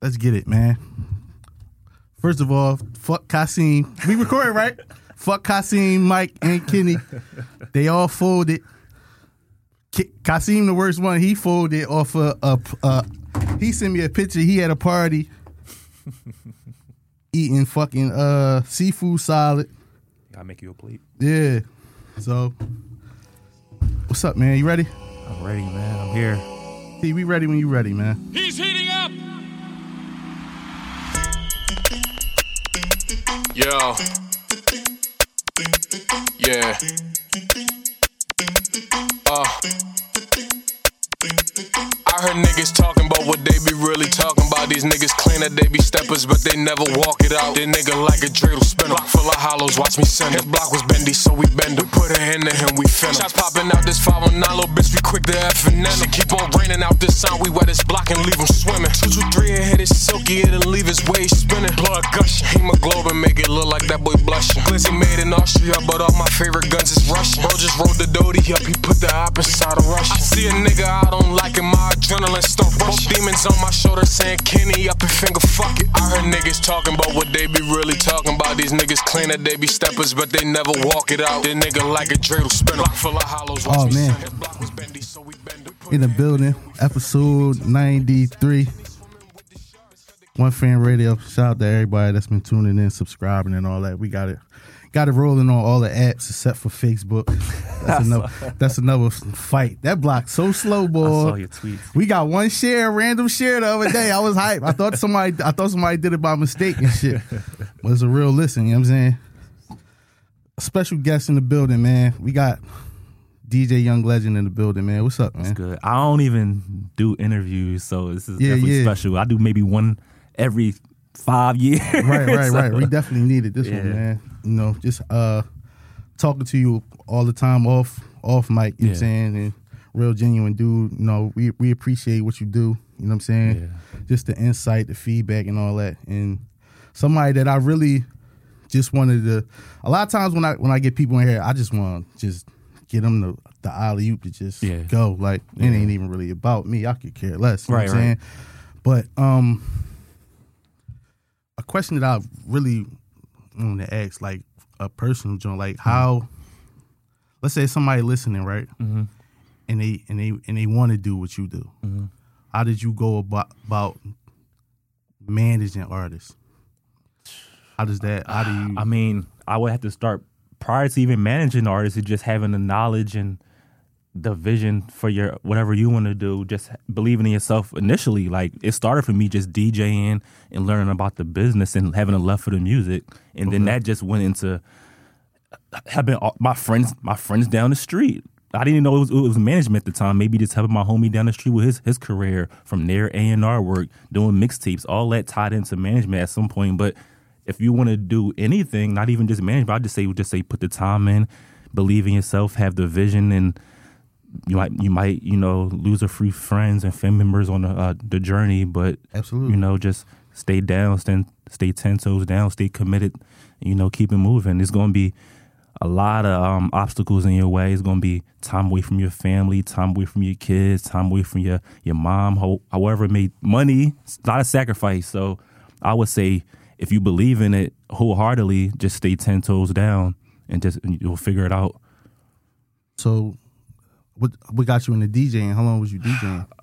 Let's get it, man. First of all, fuck Kasim. We recording, right? fuck Kasim, Mike, and Kenny. They all folded. K- Kasim, the worst one, he folded off a, a, a. He sent me a picture. He had a party eating fucking uh seafood salad. Gotta make you a plate. Yeah. So, what's up, man? You ready? I'm ready, man. I'm here. T, we ready when you ready, man. He's heating up. Yo. Yeah. Uh. I heard niggas talking about what they be really talking about. These niggas claim that they be steppers, but they never walk it out. They nigga like a dreidel spinner. Block full of hollows, watch me send His block was bendy, so we bend him. Put a hand to him, we fin Shots popping out this 519, little bitch, we quick to F and N. Keep on raining out this sign, we wet his block and leave him swimming. Two, two, three, and hit it silky, it'll leave his waist spinning. Blood gushing, hemoglobin make it look like that boy blushing. Glizzy made in Austria, but all my favorite guns is Russian. Bro just rolled the Dodie up, he put the op inside a Russian. I see a nigga I don't like him, my adrenaline start rushing. Demons on my shoulder saying Kenny up and finger fuck it. I heard niggas talking about what they be really talking about. These niggas claim that they be steppers, but they never walk it out. They nigga like a dreidel spinner. Full of hollows. Oh, man. send His block was bendy, so we bend him. Put in the building, episode 93. One Fam Radio. Shout out to everybody that's been tuning in, subscribing, and all that. We got it. Got it rolling on all the apps except for Facebook. That's another. That's another fight. That block so slow, I boy. saw your tweets. We got one share, random share the other day. I was hype. I thought somebody, I thought somebody did it by mistake and shit. But it's a real listen. You know what I'm saying? A special guest in the building, man. We got DJ Young Legend in the building, man. What's up, man? It's good. I don't even do interviews, so this is Yeah, definitely yeah. special. I do maybe one every five years. right, right, right. We definitely needed this Yeah. one, man. You know, just uh talking to you all the time off off mic, you know what I'm saying? And real genuine dude. You know, we we appreciate what you do. You know what I'm saying? Yeah. Just the insight, the feedback and all that. And somebody that I really just wanted to a lot of times when I when I get people in here, I just want to just get them the the alley oop to just Yeah. go. Like it Yeah. ain't even really about me. I could care less. You Right, know what I'm right. saying? But um a question that I really want to ask, like a personal joint, like how, let's say somebody listening, right, Mm-hmm. and they and they and they want to do what you do. How did you go about about managing artists? How does that? How do you? I mean, I would have to start prior to even managing artists, is just having the knowledge and the vision for your whatever you want to do. Just believing in yourself initially. Like it started for me just DJing and learning about the business and having a love for the music, and then that just went into having all- my friends, my friends down the street. I didn't even know it was, it was management at the time. Maybe just helping my homie down the street with his his career from their A and R work, doing mixtapes, all that tied into management at some point. But if you want to do anything, not even just management, I just say just say put the time in, believe in yourself, have the vision, and you might you might you know lose a few friends and family members on the uh, the journey, but Absolutely. you know just stay down, stay stay ten toes down, stay committed, you know keep it moving. It's gonna be a lot of um, obstacles in your way. It's gonna be time away from your family, time away from your kids, time away from your your mom. Ho- however, it may money. It's not a sacrifice. So I would say if you believe in it wholeheartedly, just stay ten toes down and just and you'll figure it out. so, what what got you into DJing? How long was you DJing?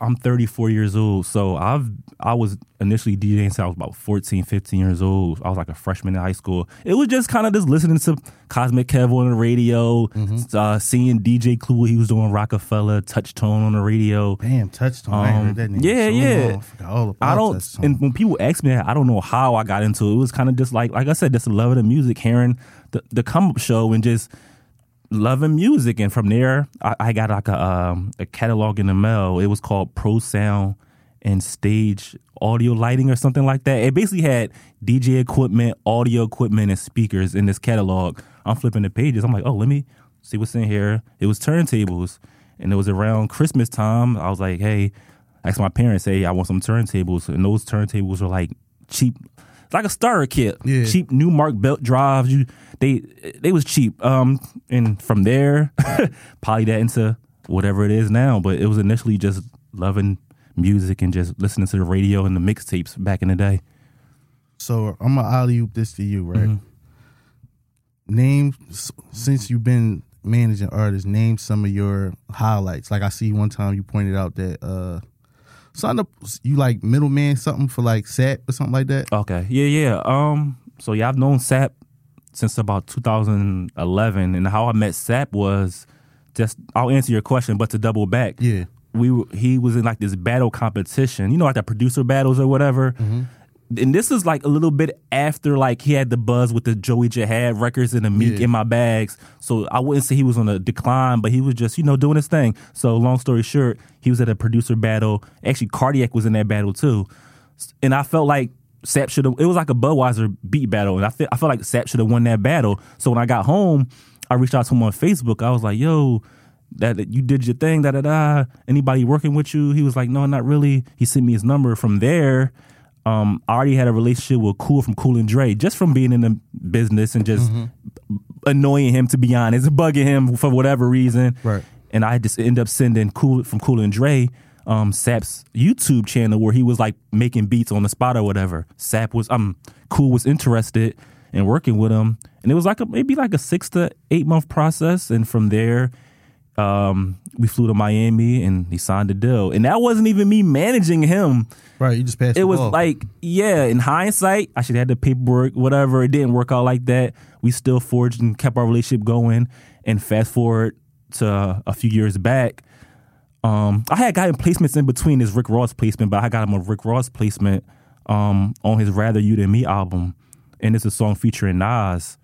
I'm 34 years old, so I've I was initially DJing since I was about 14, 15 years old. I was like a freshman in high school. It was just kind of just listening to Cosmic Kev on the radio, uh, seeing DJ Clue. He was doing Rockefeller, Touch Tone on the radio. Damn, Touchstone. I Um, heard that name. yeah, so yeah. long. I forgot all about I don't, and when people ask me that, I don't know how I got into it. It was kind of just like, like I said, just the love of the music, hearing the, the come up show and just loving music. And from there, I, I got like a, um, a catalog in the mail. It was called Pro Sound and Stage Audio Lighting or something like that. It basically had DJ equipment, audio equipment, and speakers in this catalog. I'm flipping the pages. I'm like, oh, let me see what's in here. It was turntables. And it was around Christmas time. I was like, hey, I asked my parents, hey, I want some turntables. And those turntables were like cheap, like a starter kit. Yeah. Cheap Numark belt drives. You they they was cheap. Um and from there, poly that into whatever it is now. But it was initially just loving music and just listening to the radio and the mixtapes back in the day. So I'm gonna alley oop this to you, right? Mhm. Name since you've been managing artists, name some of your highlights. Like I see one time you pointed out that uh something up- you like middleman something for like Sap or something like that. Okay. Yeah, yeah. Um. So yeah, I've known Sap since about 2011, and how I met Sap was just. I'll answer your question, but to double back, Yeah. we were- he was in like this battle competition. You know, like the producer battles or whatever. And this is like a little bit after like he had the buzz with the Joey Jihad records and the Meek Yeah. in my bags. So I wouldn't say he was on a decline, but he was just, you know, doing his thing. So long story short, he was at a producer battle. Actually, Cardiac was in that battle too. And I felt like Sap should have. It was like a Budweiser beat battle, and I feel I felt like Sap should have won that battle. So when I got home, I reached out to him on Facebook. I was like, "Yo, that that you did your thing, da da da. Anybody working with you?" He was like, "No, not really." He sent me his number. From there, um, I already had a relationship with Cool from Cool and Dre, just from being in the business and just annoying him, to be honest, bugging him for whatever reason. Right. And I just end up sending Cool from Cool and Dre um, Sap's YouTube channel where he was like making beats on the spot or whatever. Sap was um Cool was interested in working with him, and it was like a maybe like a six to eight month process. And from there, um, we flew to Miami and he signed the deal. And that wasn't even me managing him. Right. You just passed. It was ball. like, yeah, in hindsight, I should have had the paperwork, whatever. It didn't work out like that. We still forged and kept our relationship going. And fast forward to a few years back, um, I had gotten placements in between his Rick Ross placement, but I got him a Rick Ross placement um, on his Rather You Than Me album. And it's a song featuring Nas.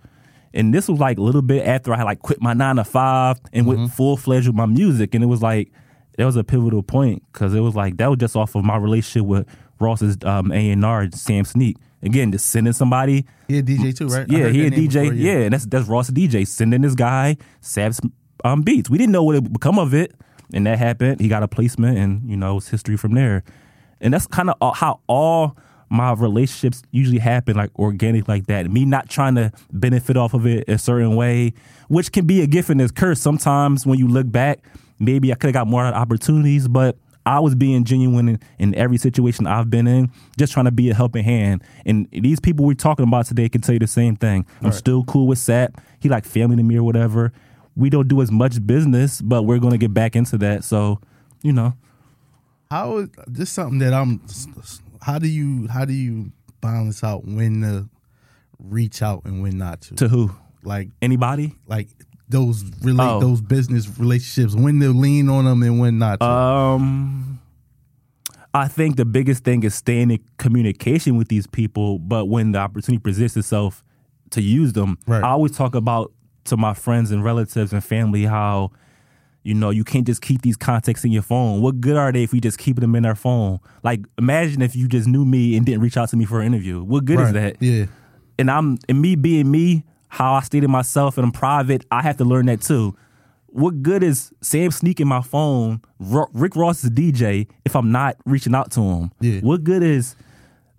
And this was like a little bit after I had like quit my nine to five and went full fledged with my music. And it was like, that was a pivotal point because it was like, that was just off of my relationship with Ross's um, A&R, Sam Sneak. Again, just sending somebody. he a DJ too, right? Yeah, he a DJ. before, yeah. and that's that's Ross DJ sending this guy Sap's um, beats. We didn't know what would become of it, and that happened. He got a placement, and you know, it's history from there. And that's kind of how all my relationships usually happen, like organic, like that. Me not trying to benefit off of it a certain way, which can be a gift and a curse. Sometimes when you look back, maybe I could have got more opportunities, but I was being genuine in, in every situation I've been in, just trying to be a helping hand. And these people we're talking about today can tell you the same thing. I'm still cool with Sap. He like family to me or whatever. We don't do as much business, but we're gonna get back into that. So, you know, How is this something that I'm? How do you how do you balance out when to reach out and when not to? to who? like Anybody? like those relate Oh. those business relationships when to lean on them and when not to. Um, I think the biggest thing is staying in communication with these people, but when the opportunity presents itself to use them, Right. I always talk about to my friends and relatives and family how you know you can't just keep these contacts in your phone. What good are they if we just keep them in our phone? Like imagine if you just knew me and didn't reach out to me for an interview. What good is that? Yeah. and I'm and me being me, how I stated myself and I'm private, I have to learn that too. What good is Sam sneaking my phone, Rick Ross is DJ, if I'm not reaching out to him? Yeah. What good is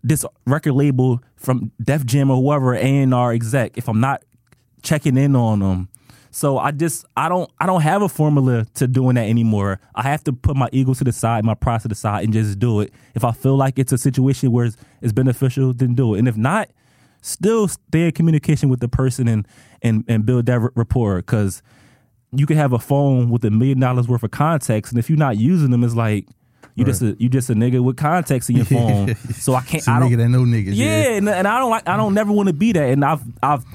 this record label from Def Jam or whoever A&R exec if I'm not checking in on them? So I just I don't I don't have a formula to doing that anymore. I have to put my ego to the side, my pride to the side, and just do it. If I feel like it's a situation where it's, it's beneficial, then do it. And if not, still stay in communication with the person and and and build that rapport because you can have a phone with a million dollars worth of contacts and if you're not using them it's like you just a you just a nigga with contacts in your phone so i can't i don't nigga that know niggas. yeah, and, and I don't like I don't never want to be that. And I've I've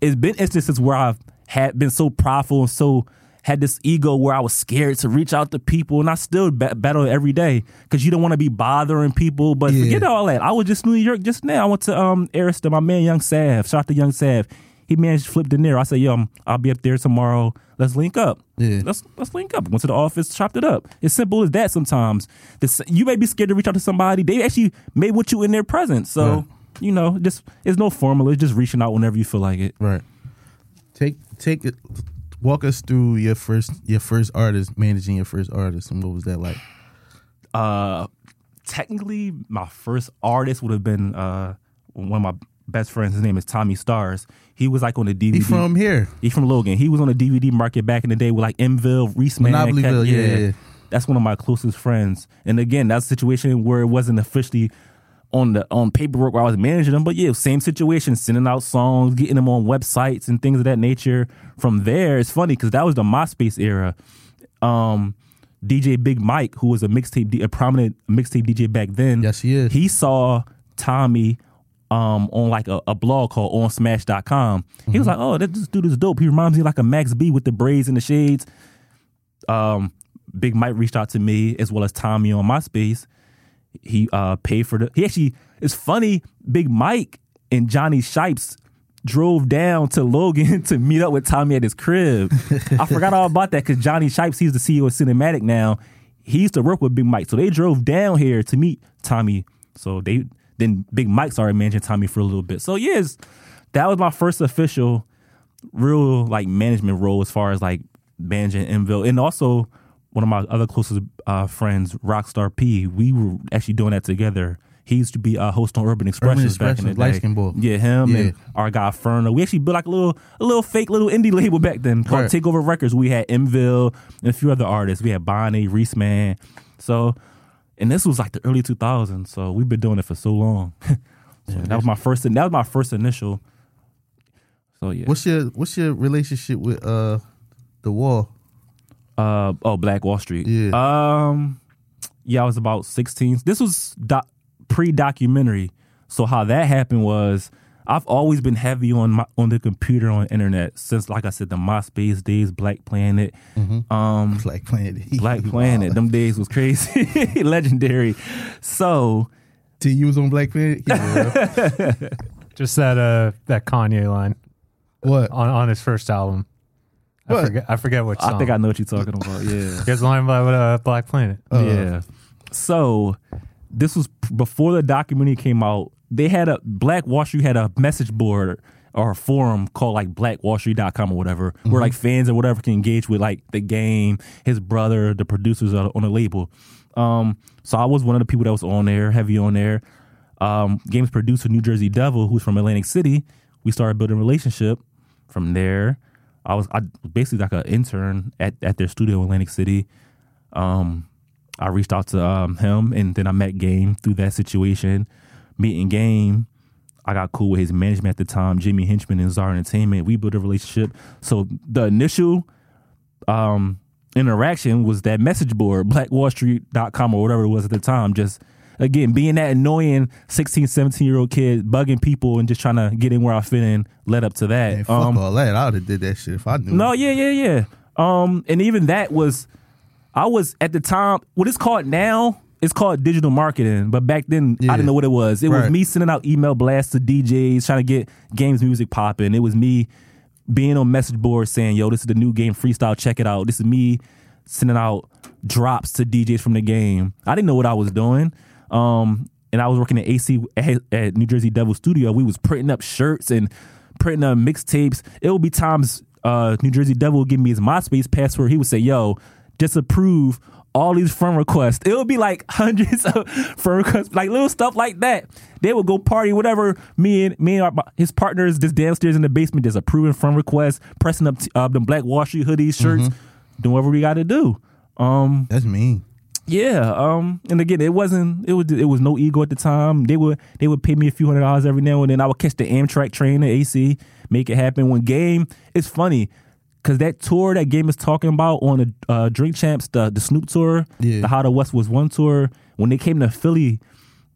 it's been instances where I've had been so prideful and so had this ego where I was scared to reach out to people, and I still ba- battle every day because you don't want to be bothering people. But Yeah. forget all that. I was just in New York just now. I went to um Arista, my man Young Sav. Shout out to Young Sav. He managed to Flipp Dinero. I said, yo, I'll be up there tomorrow. Let's link up. Yeah. Let's let's link up. Went to the office, chopped it up. It's simple as that. Sometimes this, you may be scared to reach out to somebody. They actually may want you in their presence. So Right. you know, just it's no formula. It's just reaching out whenever you feel like it. Right. Take take it. Walk us through your first your first artist managing your first artist and what was that like? Uh, technically, my first artist would have been uh one of my best friends. His name is Tommy Stars. He was like on the DVD. He from here, He from Logan. He was on the DVD market back in the day with like Mville, Reese Man. Cat- Yeah, yeah. That's one of my closest friends. And again, that's a situation where it wasn't officially on the on paperwork where I was managing them, but yeah, same situation, sending out songs, getting them on websites and things of that nature. From there, it's funny because that was the MySpace era. Um, DJ Big Mike, who was a mixtape, a prominent mixtape DJ back then, Yes, he is. he saw Tommy um, on like a, a blog called onsmash.com. He was like, oh, that, this dude is dope. He reminds me like a Max B with the braids and the shades. Um, Big Mike reached out to me as well as Tommy on MySpace. He uh, paid for the. He actually, it's funny, Big Mike and Johnny Shipes drove down to Logan to meet up with Tommy at his crib. I forgot all about that because Johnny Shipes, he's the CEO of Cinematic now. He used to work with Big Mike, so they drove down here to meet Tommy. So they then Big Mike started managing Tommy for a little bit. So yes, that was my first official real like management role as far as like managing Enville, and also one of my other closest uh, friends, Rockstar P. We were actually doing that together. He used to be a host on Urban Expressions back in the day. Yeah, him Yeah. and our guy Ferno. We actually built like a little, a little fake little indie label back then called Right. Takeover Records. We had Enville and a few other artists. We had Bonnie, Reese Man. So, and this was like the early 2000s. So we've been doing it for so long. so that was my first. That was my first initial. So yeah. What's your What's your relationship with uh the wall? Uh oh, Black Wall Street. Yeah. Um, yeah, I was about sixteen. This was doc- pre-documentary. So how that happened was I've always been heavy on my on the computer on internet since, like I said, the MySpace days, Black Planet, um, Black Planet. Black Planet. Them days was crazy, legendary. So Till you was on Black Planet. Keep. Just that uh that Kanye line what? on, on his first album. I forget I forget what song. I think I know what you're talking about. Yeah. A line by uh, Black Planet. Uh, yeah. So this was p- before the documentary came out. They had a Black Wall Street had a message board or a forum called like blackwallstreet.com or whatever, where like fans or whatever can engage with like the game, his brother, the producers on on the label. Um, so I was one of the people that was on there, heavy on there. Um, games producer New Jersey Devil, who's from Atlantic City. We started building a relationship. From there, I was I basically like an intern at, at their studio in Atlantic City. Um, I reached out to um, him, and then I met Game through that situation. Meeting Game, I got cool with his management at the time, Jimmy Henchman and Czar Entertainment. We built a relationship. So the initial um, interaction was that message board, blackwallstreet.com or whatever it was at the time. Just again, being that annoying 16, 17 year old kid, bugging people and just trying to get in where I fit in, led up to that. Man, fuck Um, all that. I would have did that shit if I knew. no, yeah, yeah, yeah. Um, and even that was, I was at the time. What it's called now, it's called digital marketing. But back then, Yeah. I didn't know what it was. It was me sending out email blasts to DJs, trying to get games music popping. It was me being on message boards saying, "Yo, this is the new game freestyle. Check it out." This is me sending out drops to DJs from the game. I didn't know what I was doing. Um, and I was working at AC at, at New Jersey Devil Studio. We was printing up shirts and printing up mixtapes. It would be times uh, New Jersey Devil would give me his MySpace password. He would say, "Yo, disapprove all these friend requests." It would be like hundreds of friend requests, like little stuff like that. They would go party, whatever. Me and me and our, his partners just downstairs in the basement, just approving friend requests, pressing up t- uh, them Black Wall Street hoodies, shirts, doing whatever we got to do. Um, That's mean. Yeah, um, and again, it wasn't. It was. It was no ego at the time. They would. They would pay me a few hundred dollars every now and then. I would catch the Amtrak train to AC, make it happen. When game, it's funny because that tour that game is talking about on the uh, Drink Champs, the the Snoop tour, Yeah. the How the West was Won tour. When they came to Philly,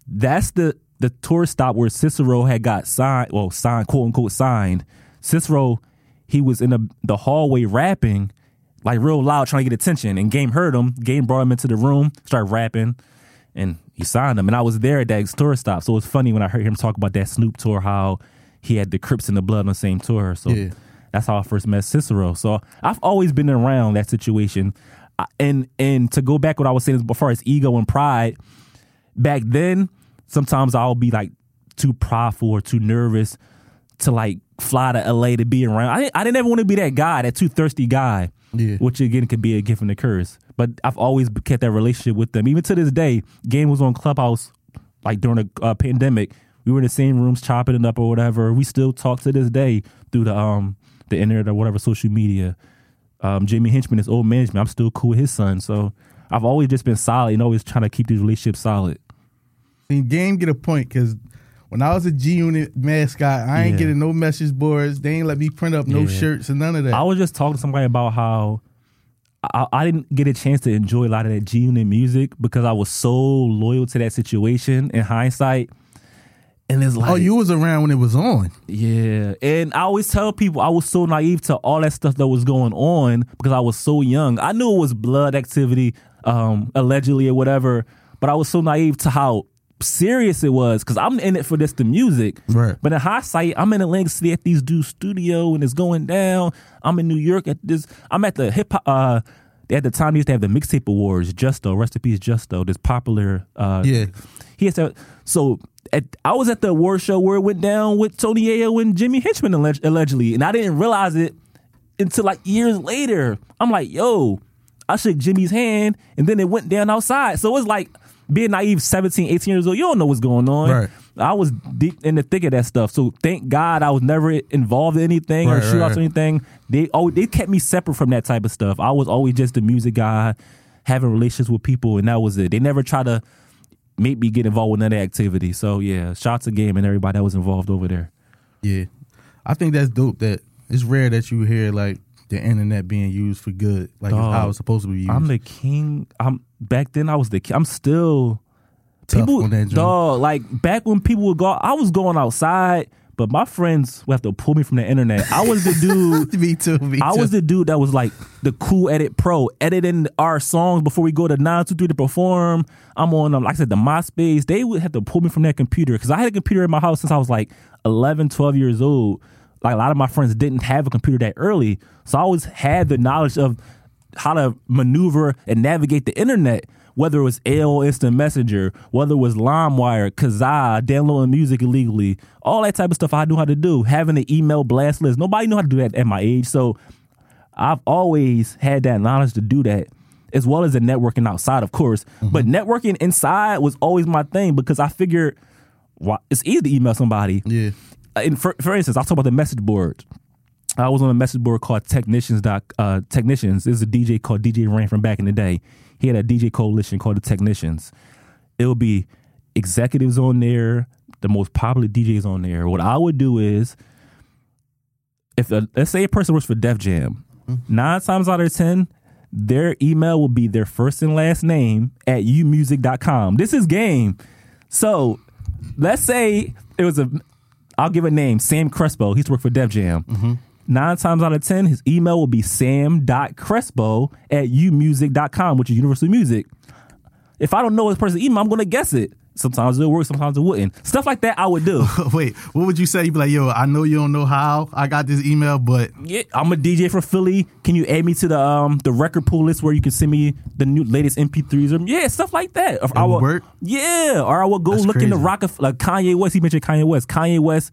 that's the the tour stop where Cyssero had got signed. Well, signed, quote unquote, signed. Cyssero, he was in the the hallway rapping like real loud, trying to get attention. And Game heard him. Game brought him into the room, started rapping, and he signed him. And I was there at that tour stop, so it was funny when I heard him talk about that Snoop tour, how he had the Crips and the Blood on the same tour. So Yeah. that's how I first met Cyssero. So I've always been around that situation. And and to go back what I was saying before, as ego and pride, back then, sometimes I'll be like too prideful or too nervous to like fly to LA to be around. I didn't, I didn't ever want to be that guy, that too thirsty guy. Yeah. Which again could be a gift and a curse. But I've always kept that relationship with them. Even to this day, Game was on Clubhouse like during the uh, pandemic. We were in the same rooms chopping it up or whatever. We still talk to this day through the um the internet or whatever social media. Um, Jimmy Henchman is old management. I'm still cool with his son, so I've always just been solid and always trying to keep these relationships solid. See, game get a point because when I was a G Unit mascot, I ain't Yeah. getting no message boards. They ain't let me print up no Yeah. shirts and none of that. I was just talking to somebody about how I, I didn't get a chance to enjoy a lot of that G Unit music because I was so loyal to that situation in hindsight. And it's like, oh, you was around when it was on. yeah. And I always tell people I was so naive to all that stuff that was going on because I was so young. I knew it was blood activity, um, allegedly or whatever, but I was so naive to how serious it was because I'm in it for this the music. Right. But in hindsight, I'm in Atlantic City at these dudes' studio and it's going down. I'm in New York at this. I'm at the hip hop. Uh, at the time, they used to have the mixtape awards. Justo, rest in peace, Justo. This popular. Uh, Yeah. He has to. So at, I was at the award show where it went down with Tony Yayo and Jimmy Henchman alleg- allegedly, and I didn't realize it until like years later. I'm like, yo, I shook Jimmy's hand, and then it went down outside. So it's like being naive, 17, 18 years old. You don't know what's going on. Right. I was deep in the thick of that stuff. So thank God I was never involved in anything or Right, shootouts right. or anything. They oh they kept me separate from that type of stuff. I was always just the music guy, having relationships with people, and that was it. They never try to make me get involved with none of the activity. So yeah, shots of game and everybody that was involved over there. Yeah. I think that's dope that it's rare that you hear like the internet being used for good, like Dog, how it's supposed to be used. I'm the king. I'm back then. I was the. king. I'm still Tough people. on that joint. Dog, like back when people would go, I was going outside, but my friends would have to pull me from the internet. I was the dude. me too. Me I too. was the dude that was like the cool edit pro, editing our songs before we go to 923 to perform. I'm on, um, like I said, the MySpace. They would have to pull me from that computer because I had a computer in my house since I was like 11, 12 years old. Like a lot of my friends didn't have a computer that early. So I always had the knowledge of how to maneuver and navigate the internet. Whether it was AOL Instant Messenger, whether it was LimeWire, Kazaa, downloading music illegally, all that type of stuff I knew how to do. Having an email blast list. Nobody knew how to do that at my age. So I've always had that knowledge to do that, as well as the networking outside, of course. Mm-hmm. But networking inside was always my thing because I figured why, it's easy to email somebody. Yeah. Uh, And for, for instance, I'll talk about the message board. I was on a message board called Technicians. Doc, uh, Technicians. There's a DJ called DJ Rain from back in the day. He had a DJ coalition called the Technicians. It would be executives on there, the most popular DJs on there. What I would do is, if a, let's say a person works for Def Jam, nine times out of ten, their email will be their first and last name at umusic.com. This is game. So let's say it was a, I'll give a name, Sam Crespo. He's worked for Def Jam. Mm-hmm. Nine times out of ten, his email will be sam.crespo at umusic.com, which is Universal Music. If I don't know this person's email, I'm going to guess it. Sometimes it'll work, sometimes it wouldn't. Stuff like that I would do. Wait, what would you say? You'd be like, yo, I know you don't know how I got this email, but Yeah, I'm a DJ from Philly. Can you add me to the um the record pool list where you can send me the new latest MP3s? Or, yeah, stuff like that. Or I would work? Yeah, or I would go That's look in the rock of Like Kanye West. He mentioned Kanye West. Kanye West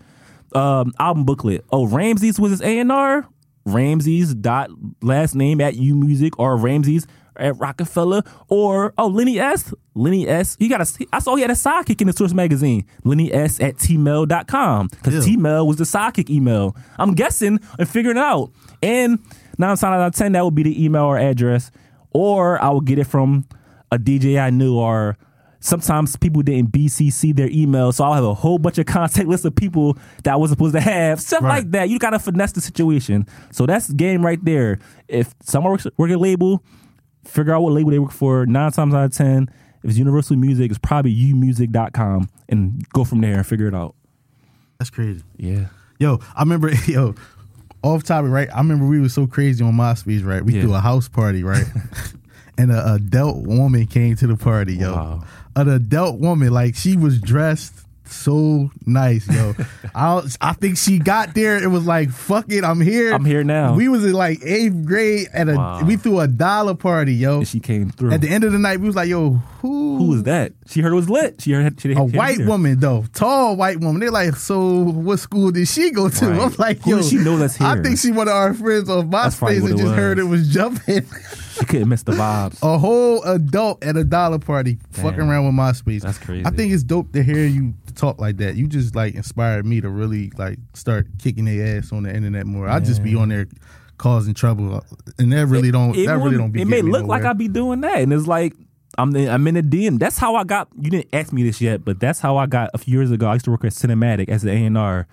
um album booklet. Oh, Ramses was his A and R. Ramses dot last name at U Music or Ramses at Rockefeller or oh Lenny S. Lenny S. He got a I saw he had a sidekick in the Source magazine. Lenny S at tmail.com. Because Ew. T email was the sidekick email. I'm guessing and figuring it out. And nine times out of ten, that would be the email or address. Or I would get it from a DJ I knew, or sometimes people didn't BCC their email. So I'll have a whole bunch of contact list of people that I was supposed to have. Stuff Right. like that. You gotta finesse the situation. So that's the game right there. If someone works work at a label, figure out what label they work for. Nine times out of ten, if it's Universal Music, it's probably umusic.com and go from there and figure it out. that's crazy. Yeah. Yo, I remember, yo, off topic, right? I remember we were so crazy on MySpace, right? We Yeah. threw a house party, right? and a adult woman came to the party, yo. Wow. An adult woman, like she was dressed so nice, yo. I I think she got there. It was like, fuck it, I'm here. I'm here now. We was in like eighth grade at a. Wow. We threw a dollar party, yo. And she came through. At the end of the night, we was like, yo, who? Who was that? She heard it was lit. She heard she, a she white heard it. woman though, tall white woman. They're like, so what school did she go to? Right. I'm like, yo, she know that's here. I think she one of our friends on MySpace and just heard it was. was jumping. She couldn't miss the vibes. a whole adult at a dollar party, fucking around with MySpace. That's crazy. I think it's dope to hear you talk like that. You just like inspired me to really like start kicking their ass on the internet more. I just be on there causing trouble, and that really don't it that really don't be. It may look like nowhere. I be doing that, and it's like I'm the, I'm in a DM. That's how I got. You didn't ask me this yet, but that's how I got a few years ago. I used to work at Cinematic as an A and R.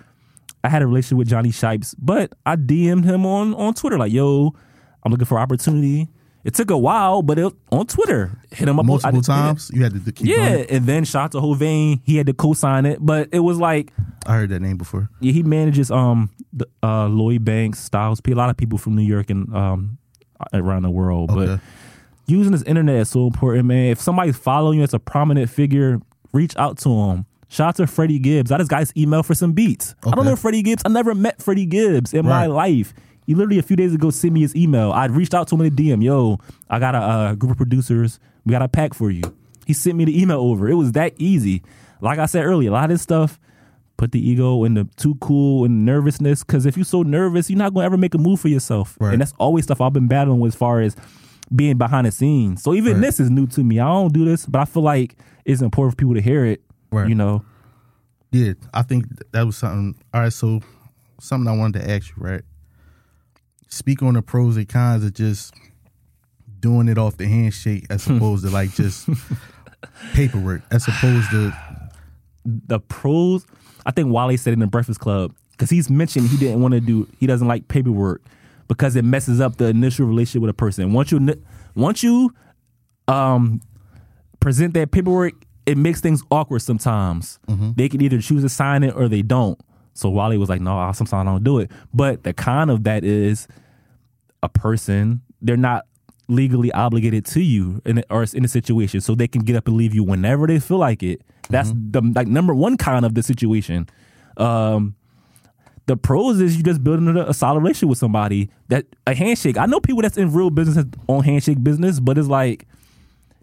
I had a relationship with Johnny Shipes, but I DM'd him on on Twitter like, "Yo, I'm looking for opportunity." It took a while, but it, on Twitter, hit him up I multiple did- times. You had to keep Yeah, and then shot to Hovain. He had to co-sign it, but it was like I heard that name before. yeah, he manages um the, uh Lloyd Banks, Styles P, a lot of people from New York and um around the world. But Okay. using this internet is so important, man. If somebody's following you as a prominent figure, reach out to them. Shout out to Freddie Gibbs. I just got his email for some beats. I don't Okay. know Freddie Gibbs. I never met Freddie Gibbs in my life. He literally a few days ago sent me his email. I reached out to him in the DM. Yo, I got a uh, group of producers. We got a pack for you. He sent me the email over. It was that easy. Like I said earlier, a lot of this stuff put the ego and the too cool and nervousness. Because if you're so nervous, you're not going to ever make a move for yourself. Right. And that's always stuff I've been battling with as far as being behind the scenes. So even Right. this is new to me. I don't do this, but I feel like it's important for people to hear it. Right. You know, Yeah, I think that was something. All right, so something I wanted to ask you, right? Speak on the pros and cons of just doing it off the handshake as opposed to like just paperwork, as opposed to the pros. I think Wally said in the Breakfast Club because he's mentioned he didn't want to do. He doesn't like paperwork because it messes up the initial relationship with a person. Once you once you um present that paperwork, it makes things awkward sometimes. They can either choose to sign it or they don't. So Wally was like, "No, sometimes I don't do it." But the con of that is a person they're not legally obligated to you in a, or in a situation, so they can get up and leave you whenever they feel like it. That's the like number one con of the situation. Um, the pros is you just building a, a solid relationship with somebody that a handshake. I know people that's in real business on handshake business, but it's like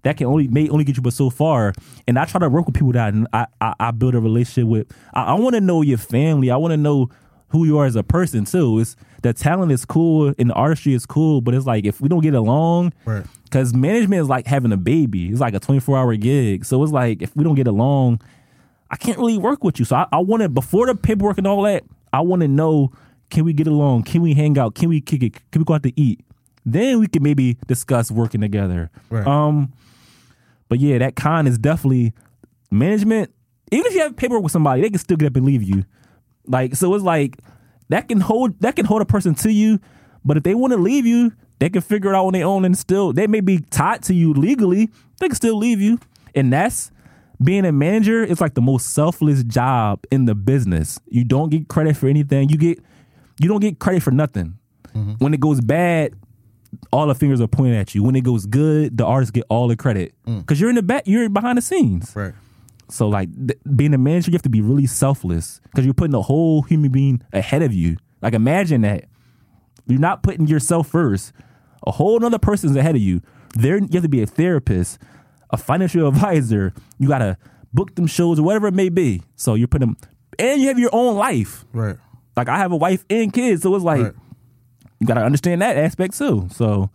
that can only may only get you but so far. And I try to work with people that I I, I build a relationship with. I, I want to know your family. I want to know who you are as a person too. It's the talent is cool and the artistry is cool, but it's like if we don't get along, Right. because management is like having a baby. It's like a twenty four hour gig. So it's like if we don't get along, I can't really work with you. So I, I want to before the paperwork and all that. I want to know can we get along? Can we hang out? Can we kick it? Can we go out to eat? Then we can maybe discuss working together. Right. Um, but yeah, that con is definitely management. Even if you have paperwork with somebody, they can still get up and leave you. Like so, it's like that can hold that can hold a person to you. But if they want to leave you, they can figure it out on their own and still they may be tied to you legally. They can still leave you, and that's being a manager. It's like the most selfless job in the business. You don't get credit for anything. You get you don't get credit for nothing. Mm-hmm. When it goes bad, all the fingers are pointing at you. When it goes good, the artists get all the credit mm. because you're in the back, you're behind the scenes. right. So like th- being a manager, you have to be really selfless because you're putting the whole human being ahead of you. Like imagine that you're not putting yourself first. A whole other person's ahead of you. There, you have to be a therapist, a financial advisor. You gotta book them shows or whatever it may be. So you're putting, and you have your own life. Right. Like I have a wife and kids, so it's like Right. You gotta understand that aspect too. So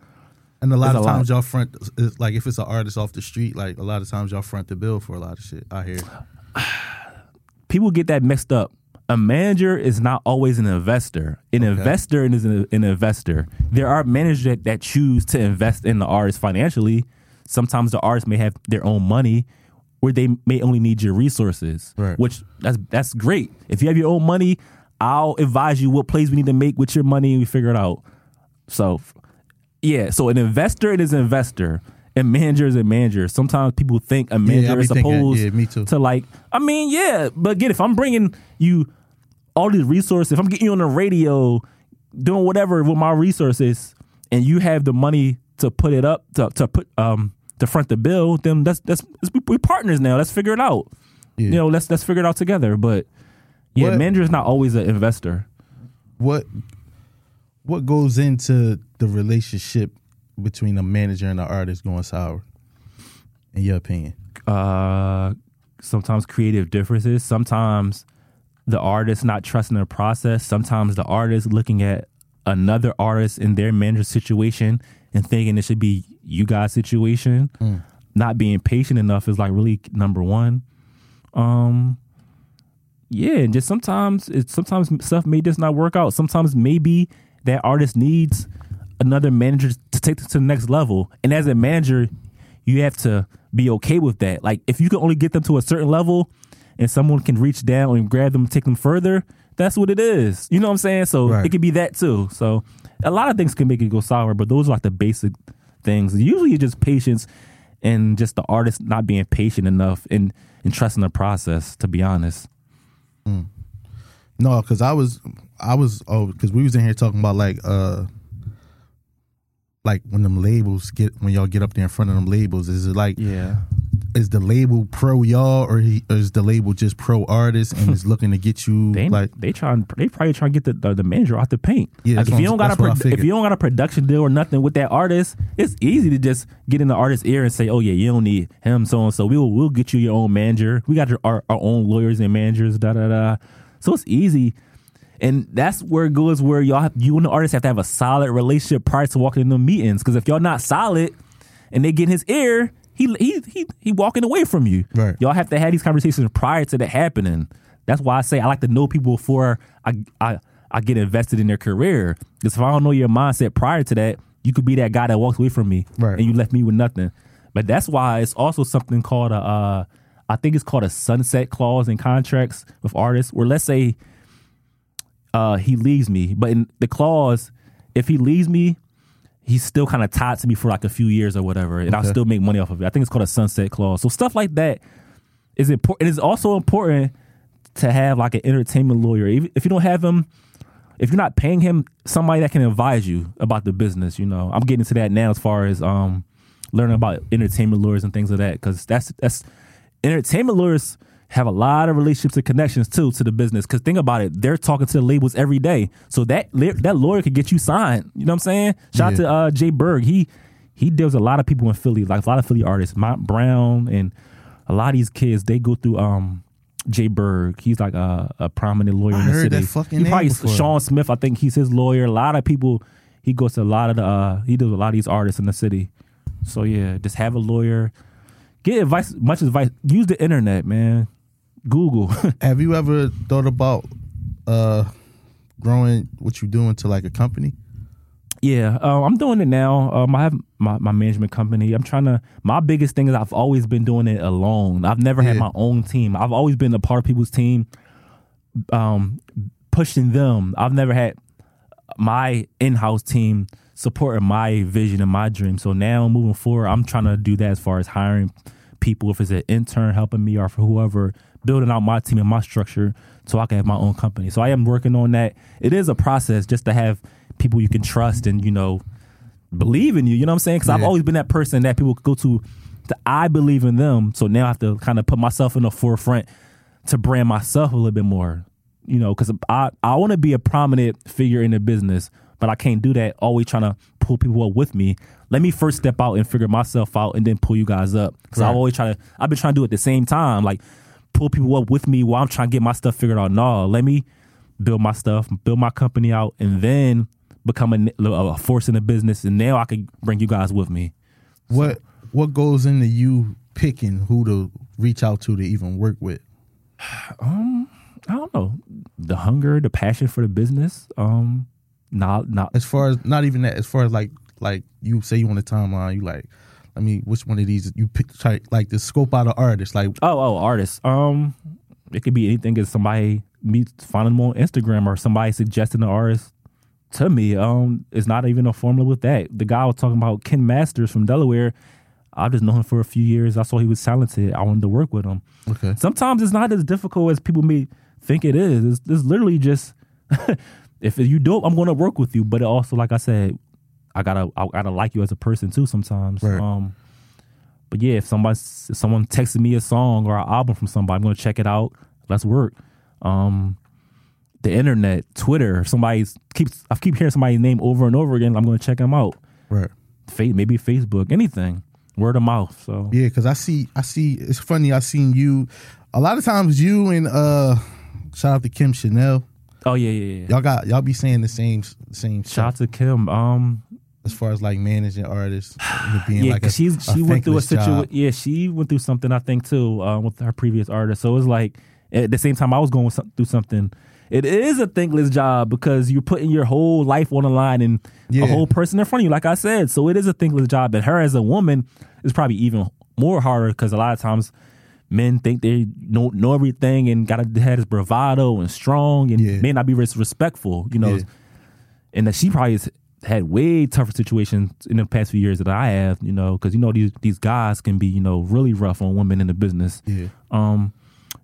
And a lot of a lot. times y'all front is like if it's an artist off the street, like a lot of times y'all front the bill for a lot of shit. I hear. people get that mixed up. A manager is not always an investor. An investor is an, an investor. There are managers that, that choose to invest in the artist financially. Sometimes the artist may have their own money, where they may only need your resources. Right. Which that's that's great. If you have your own money, I'll advise you what plays we need to make with your money, and we figure it out. So, yeah. So an investor is an investor. A manager is a manager. Sometimes people think a manager be is thinking- supposed yeah, me too. to like. I mean, yeah, but again, if I'm bringing you all these resources, if I'm getting you on the radio, doing whatever with my resources, and you have the money to put it up to to put um to front the bill, then that's that's, we partners now. Let's figure it out. Yeah. You know, let's let's figure it out together. But yeah, What- manager is not always an investor. What what goes into the relationship between a manager and an artist going sour? In your opinion, uh, sometimes creative differences. Sometimes the artist not trusting the process. Sometimes the artist looking at another artist in their manager situation and thinking it should be you guys' situation. Not being patient enough is like really number one. Um, yeah, and just sometimes it sometimes stuff may just not work out. Sometimes maybe that artist needs another manager to take them to the next level. And as a manager, you have to be okay with that. Like if you can only get them to a certain level and someone can reach down and grab them and take them further, that's what it is. You know what I'm saying? So Right. it could be that too. So a lot of things can make it go sour, but those are like the basic things. Usually it's just patience and just the artist not being patient enough and, and trusting the process, to be honest. No, because I was, I was, oh, because we was in here talking about like, uh, like when them labels get when y'all get up there in front of them labels, is it like Yeah. Is the label pro y'all or, he, or is the label just pro artist and is looking to get you They like they trying they probably trying to get the, the, the manager out the paint. Yeah, like if you don't got a that's what I pro- if you don't got a production deal or nothing with that artist, it's easy to just get in the artist's ear and say, "Oh yeah, you don't need him, so and so. We'll we'll get you your own manager. We got your, our our own lawyers and managers. Da da da." So it's easy, and that's where it goes. Where y'all have, you and the artist have to have a solid relationship prior to walking in the meetings. Because if y'all not solid, and they get in his ear. He, he he he walking away from you. Right. Y'all have to have these conversations prior to that happening. That's why I say I like to know people before I I, I get invested in their career. Because if I don't know your mindset prior to that, you could be that guy that walks away from me, Right. and you left me with nothing. But that's why it's also something called a uh, I think it's called a sunset clause in contracts with artists. Where let's say uh, he leaves me, but in the clause, if he leaves me, he's still kind of tied to me for like a few years or whatever, and I'll still make money off of it. I think it's called a sunset clause. So stuff like that is important. It's also important to have like an entertainment lawyer. If you don't have him, if you're not paying him, somebody that can advise you about the business. You know, I'm getting to that now as far as um learning about entertainment lawyers and things like that because that's that's entertainment lawyers have a lot of relationships and connections too to the business. Because think about it, they're talking to the labels every day, so that that lawyer could get you signed. You know what I'm saying? Shout out Yeah. to uh, Jay Berg. He he deals a lot of people in Philly, like a lot of Philly artists, Mont Brown, and a lot of these kids. They go through um. Jay Berg, he's like a, a prominent lawyer I in the heard city. that fucking he name probably before. Sean Smith, I think he's his lawyer. A lot of people, he goes to a lot of the, uh, he does a lot of these artists in the city. So yeah, just have a lawyer. Get advice, much advice. Use the internet, man. Google. Have you ever thought about uh growing what you do into like a company? yeah, uh, I'm doing it now. Um, I have my, my management company. I'm trying to. My biggest thing is I've always been doing it alone. I've never had my own team. I've always been a part of people's team, um, pushing them. I've never had my in-house team supporting my vision and my dream. So now moving forward, I'm trying to do that as far as hiring people, if it's an intern helping me or for whoever, building out my team and my structure so I can have my own company. So I am working on that. It is a process just to have people you can trust and, you know, believe in you. You know what I'm saying? Because I've always been that person that people go to, to I believe in them. So now I have to kind of put myself in the forefront to brand myself a little bit more. You know, because I, I want to be a prominent figure in the business, but I can't do that always trying to pull people up with me. Let me first step out and figure myself out and then pull you guys up. Because Right. I've always try to, I've been trying to do it at the same time. Like pull people up with me while I'm trying to get my stuff figured out. No, let me build my stuff, build my company out, and then become a, a force in the business. And now I can bring you guys with me. What what goes into you picking who to reach out to to even work with? Um, I don't know the hunger, the passion for the business. Um, not not As far as not even that, as far as like like you say you on the timeline, you like, I mean, which one of these you pick? Try like the scope out of artists, like oh oh artists. Um, it could be anything. As somebody me finding them on Instagram or somebody suggesting an artist to me. Um, it's not even a formula with that. The guy I was talking about, Ken Masters from Delaware. I've just known him for a few years. I saw he was talented. I wanted to work with him. okay, sometimes it's not as difficult as people may think it is. It's, it's literally just if you dope, I'm going to work with you. But it also, like I said, I gotta I gotta like you as a person too. Sometimes, Right. um, but yeah, if somebody if someone texted me a song or an album from somebody, I'm to check it out. Let's work. Um, the internet, Twitter, somebody keeps I keep hearing somebody's name over and over again. I'm to check them out. right. Maybe Facebook, anything, word of mouth. So Yeah, because I see, I see. It's funny. I seen you. A lot of times, you and uh, shout out to Kim Chanel. oh yeah, yeah, yeah. Y'all got y'all be saying the same same Shout stuff to Kim. Um, as far as like managing artists, being yeah, like a, she's a she went through a situation. Yeah, she went through something I think too uh, with her previous artist. So it was like At the same time, I was going through something. It is a thankless job because you're putting your whole life on the line and Yeah. a whole person in front of you, like I said. So it is a thankless job. And her as a woman is probably even more harder because a lot of times men think they know know everything and gotta have this bravado and strong and Yeah. may not be respectful, you know. Yeah. And that she probably has had way tougher situations in the past few years that I have, you know, because you know these these guys can be, you know, really rough on women in the business. Yeah. Um,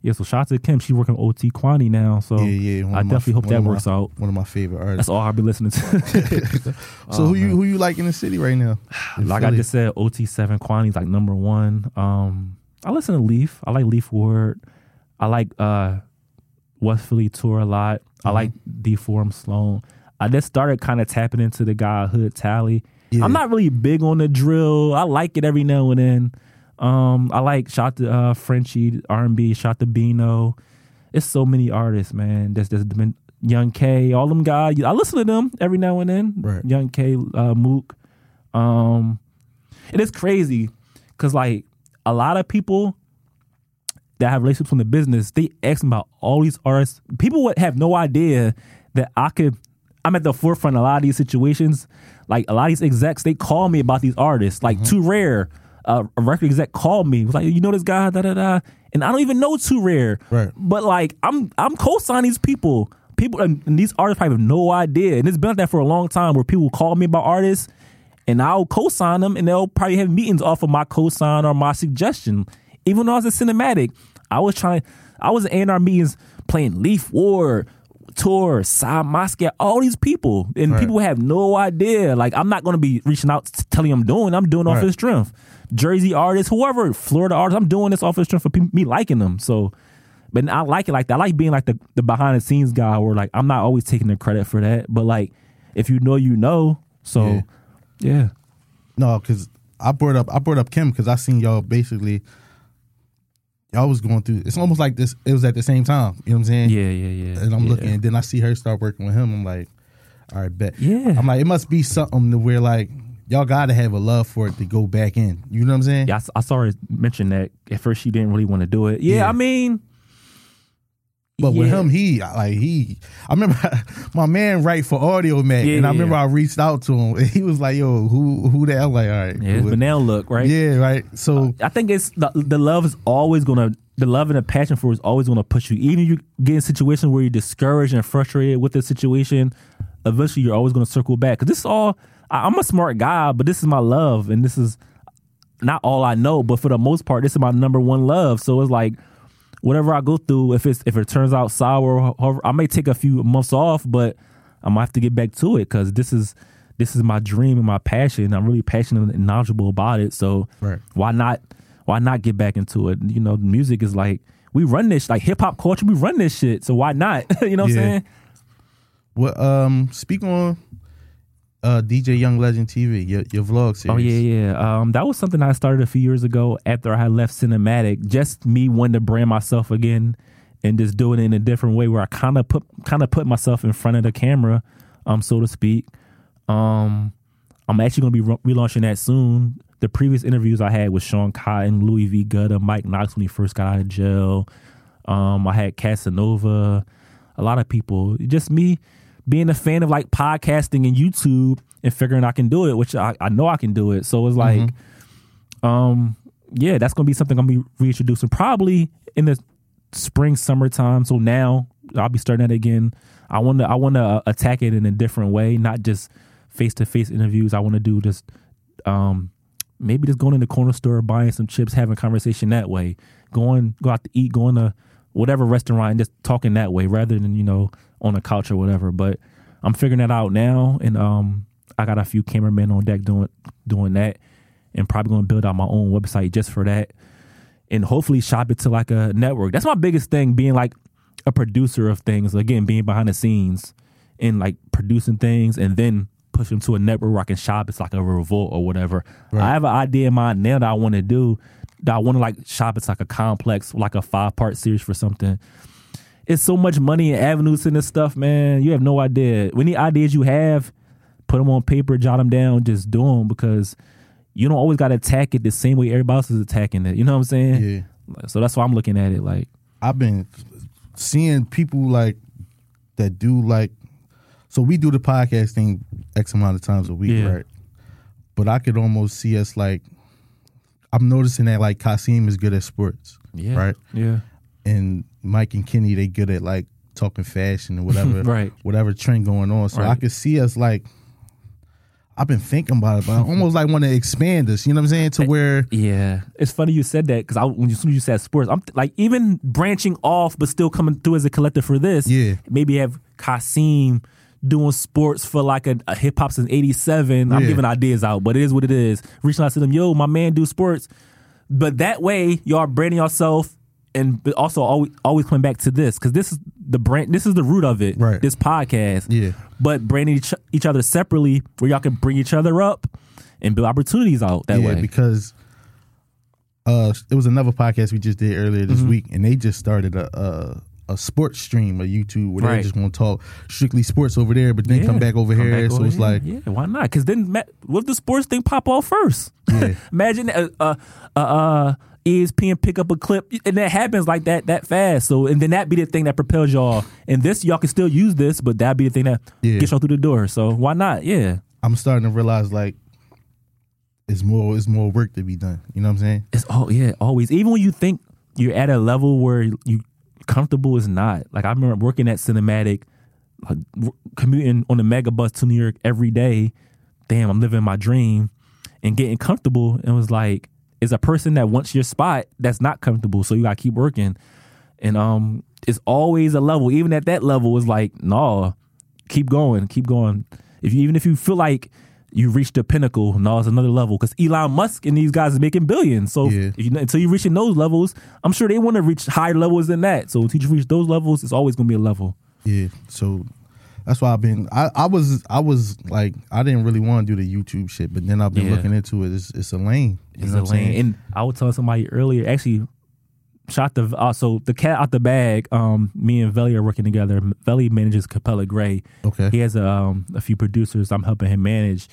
yeah. So shout out to Kim. She's working OT Quanny now, so Yeah, yeah. I of my- definitely hope that my- works out. One of my favorite artists. That's all I'll be listening to. so Oh, who you who you like in the city right now? Like I just said, OT seven Quanny's like number one. Um, I listen to Leaf. I like Leaf Ward. I like uh West Philly tour a lot. I Mm-hmm. like D Forum Sloan. I just started kind of tapping into the guy Hood Tally. Yeah. I'm not really big on the drill. I like it every now and then. Um, I like shot the uh, Frenchie R and B, shot the Beano. It's so many artists, man. There's there's been Young K, all them guys. I listen to them every now and then. Right. Young K, uh, Mook. Um, it is crazy because like a lot of people that have relationships in the business, they ask me about all these artists. People would have no idea that I could. I'm at the forefront of a lot of these situations. Like a lot of these execs, they call me about these artists. Like Too Rare, uh, a record exec called me. Was like, you know this guy, da da da. And I don't even know Too Rare. Right. But like, I'm I'm co-signing these people. People and, and these artists probably have no idea. And it's been like that for a long time, where people call me about artists, and I'll co-sign them, and they'll probably have meetings off of my co-sign or my suggestion. Even though I was a cinematic, I was trying. I was in A&R meetings playing Leaf Ward, Tour, Side Moscow, all these people, and Right. people have no idea. Like I'm not going to be reaching out telling them I'm doing. I'm doing off Right. his strength. Jersey artists, whoever, Florida artists, I'm doing this off his strength for me liking them. So, but I like it like that. I like being like the, the behind the scenes guy where like I'm not always taking the credit for that. But like if you know, you know. So Yeah. yeah. No, because I brought up I brought up Kim because I seen y'all basically y'all was going through. It's almost like this. It was at the same time. You know what I'm saying? Yeah, yeah, yeah. And I'm yeah. looking, and then I see her start working with him. I'm like, all right, bet. Yeah. I'm like, it must be something to where like y'all got to have a love for it to go back in. You know what I'm saying? Yeah, I, I saw her mention that at first she didn't really want to do it. Yeah, Yeah. I mean, But with him, he like he. I remember my man write for Audiomack, Yeah, and I remember yeah. I reached out to him, and he was like, "Yo, who who the hell?" Like, all right, yeah, banana look, right? yeah, right. So uh, I think it's the, the love is always gonna the love and the passion for it is always gonna push you. Even if you get in situations where you're discouraged and frustrated with the situation, eventually you're always gonna circle back. Cause this is all I, I'm a smart guy, but this is my love, and this is not all I know, but for the most part, this is my number one love. So it's like whatever I go through, if it's if it turns out sour, however, I may take a few months off, but I'm gonna have to get back to it because this is this is my dream and my passion. I'm really passionate and knowledgeable about it. So Right. why not why not get back into it? You know, music is like we run this like hip hop culture. We run this shit. So why not? you know what Yeah. I'm saying? what? Um, speak on uh DJ Young Legend TV, your your vlog series. Oh yeah, yeah. Um, that was something I started a few years ago after I had left cinematic. Just me wanting to brand myself again and just doing it in a different way where I kind of put kind of put myself in front of the camera, um, so to speak. Um, I'm actually gonna be re- relaunching that soon. The previous interviews I had with Sean Cotton, Louis V. Gutta, Mike Knox when he first got out of jail. Um, I had Casanova, a lot of people. Just me being a fan of like podcasting and YouTube and figuring I can do it, which I, I know I can do it. So it's like, um, yeah, that's gonna be something I'm gonna be reintroducing probably in the spring, summertime. So now I'll be starting that again. I want to I want to attack it in a different way, not just face to face interviews. I want to do just um maybe just going in the corner store, buying some chips, having a conversation that way. Going go out to eat, going to whatever restaurant, and just talking that way rather than you know on a couch or whatever. But I'm figuring that out now, and um I got a few cameramen on deck doing doing that, and probably going to build out my own website just for that and hopefully shop it to like a network. That's my biggest thing, being like a producer of things. Again, being behind the scenes and like producing things and then push them to a network where I can shop. It's like a revolt or whatever. I have an idea in mind now that I want to do that I want to like shop. It's like a complex, like a five part series for something. It's so much money and avenues in this stuff, man. You have no idea. Any ideas you have, put them on paper, jot them down, just do them because you don't always got to attack it the same way everybody else is attacking it. You know what I'm saying? Yeah. So that's why I'm looking at it like, I've been seeing people like that do like so we do the podcast thing X amount of times a week, Yeah. right? But I could almost see us like I'm noticing that like Kasim is good at sports. Yeah. Right. Yeah. And Mike and Kenny they good at like talking fashion and whatever Right. whatever trend going on. So I Right. could see us like I've been thinking about it, but I almost like want to expand this. You know what I'm saying? To eh, where Yeah, it's funny you said that because I when you, as soon as you said sports, I'm th- like even branching off, but still coming through as a collective for this. Yeah. maybe have Kasim doing sports for like a, a hip hop since '87. I'm Yeah. giving ideas out, but it is what it is. Reaching out to them, yo, my man do sports, but that way y'all branding yourself. And but also always always coming back to this because this is the brand. This is the root of it. Right. This podcast. Yeah. But branding each, each other separately, where y'all can bring each other up and build opportunities out that yeah, way. because uh, it was another podcast we just did earlier Mm-hmm. this week, and they just started a a, a sports stream, a YouTube where Right. they just want to talk strictly sports over there, but then Yeah. come back over Come here. back so over it's here. like, yeah, why not? Because then, ma- what if the sports thing pop off first? Yeah. Imagine uh, uh, uh, uh, ESPN pick up a clip, and that happens like that that fast. So, and then that be the thing that propels y'all. And this, y'all can still use this, but that be the thing that Yeah. gets y'all through the door. So why not? Yeah, I'm starting to realize like it's more it's more work to be done. You know what I'm saying? it's all yeah, always. Even when you think you're at a level where you comfortable, is not. Like I remember working at Cinematic, like, commuting on the mega bus to New York every day. Damn, I'm living my dream and getting comfortable. And was like, it's a person that wants your spot that's not comfortable. So you gotta keep working. And um, it's always a level. Even at that level, it's like, no, keep going, keep going. If you even if you feel like you reached the pinnacle, Now it's another level. Because Elon Musk and these guys are making billions. So Yeah. if you, until you reach in those levels, I'm sure they want to reach higher levels than that. So until you reach those levels, it's always gonna be a level. Yeah. So that's why I've been. I, I was I was like I didn't really want to do the YouTube shit, but then I've been Yeah. looking into it. It's, it's a lane. You It's know a lane. saying? And I was telling somebody earlier, actually, shot the uh, so the cat out the bag. Um, me and Veli are working together. Veli manages Capella Grey. Okay. He has a, um, a few producers. I'm helping him manage.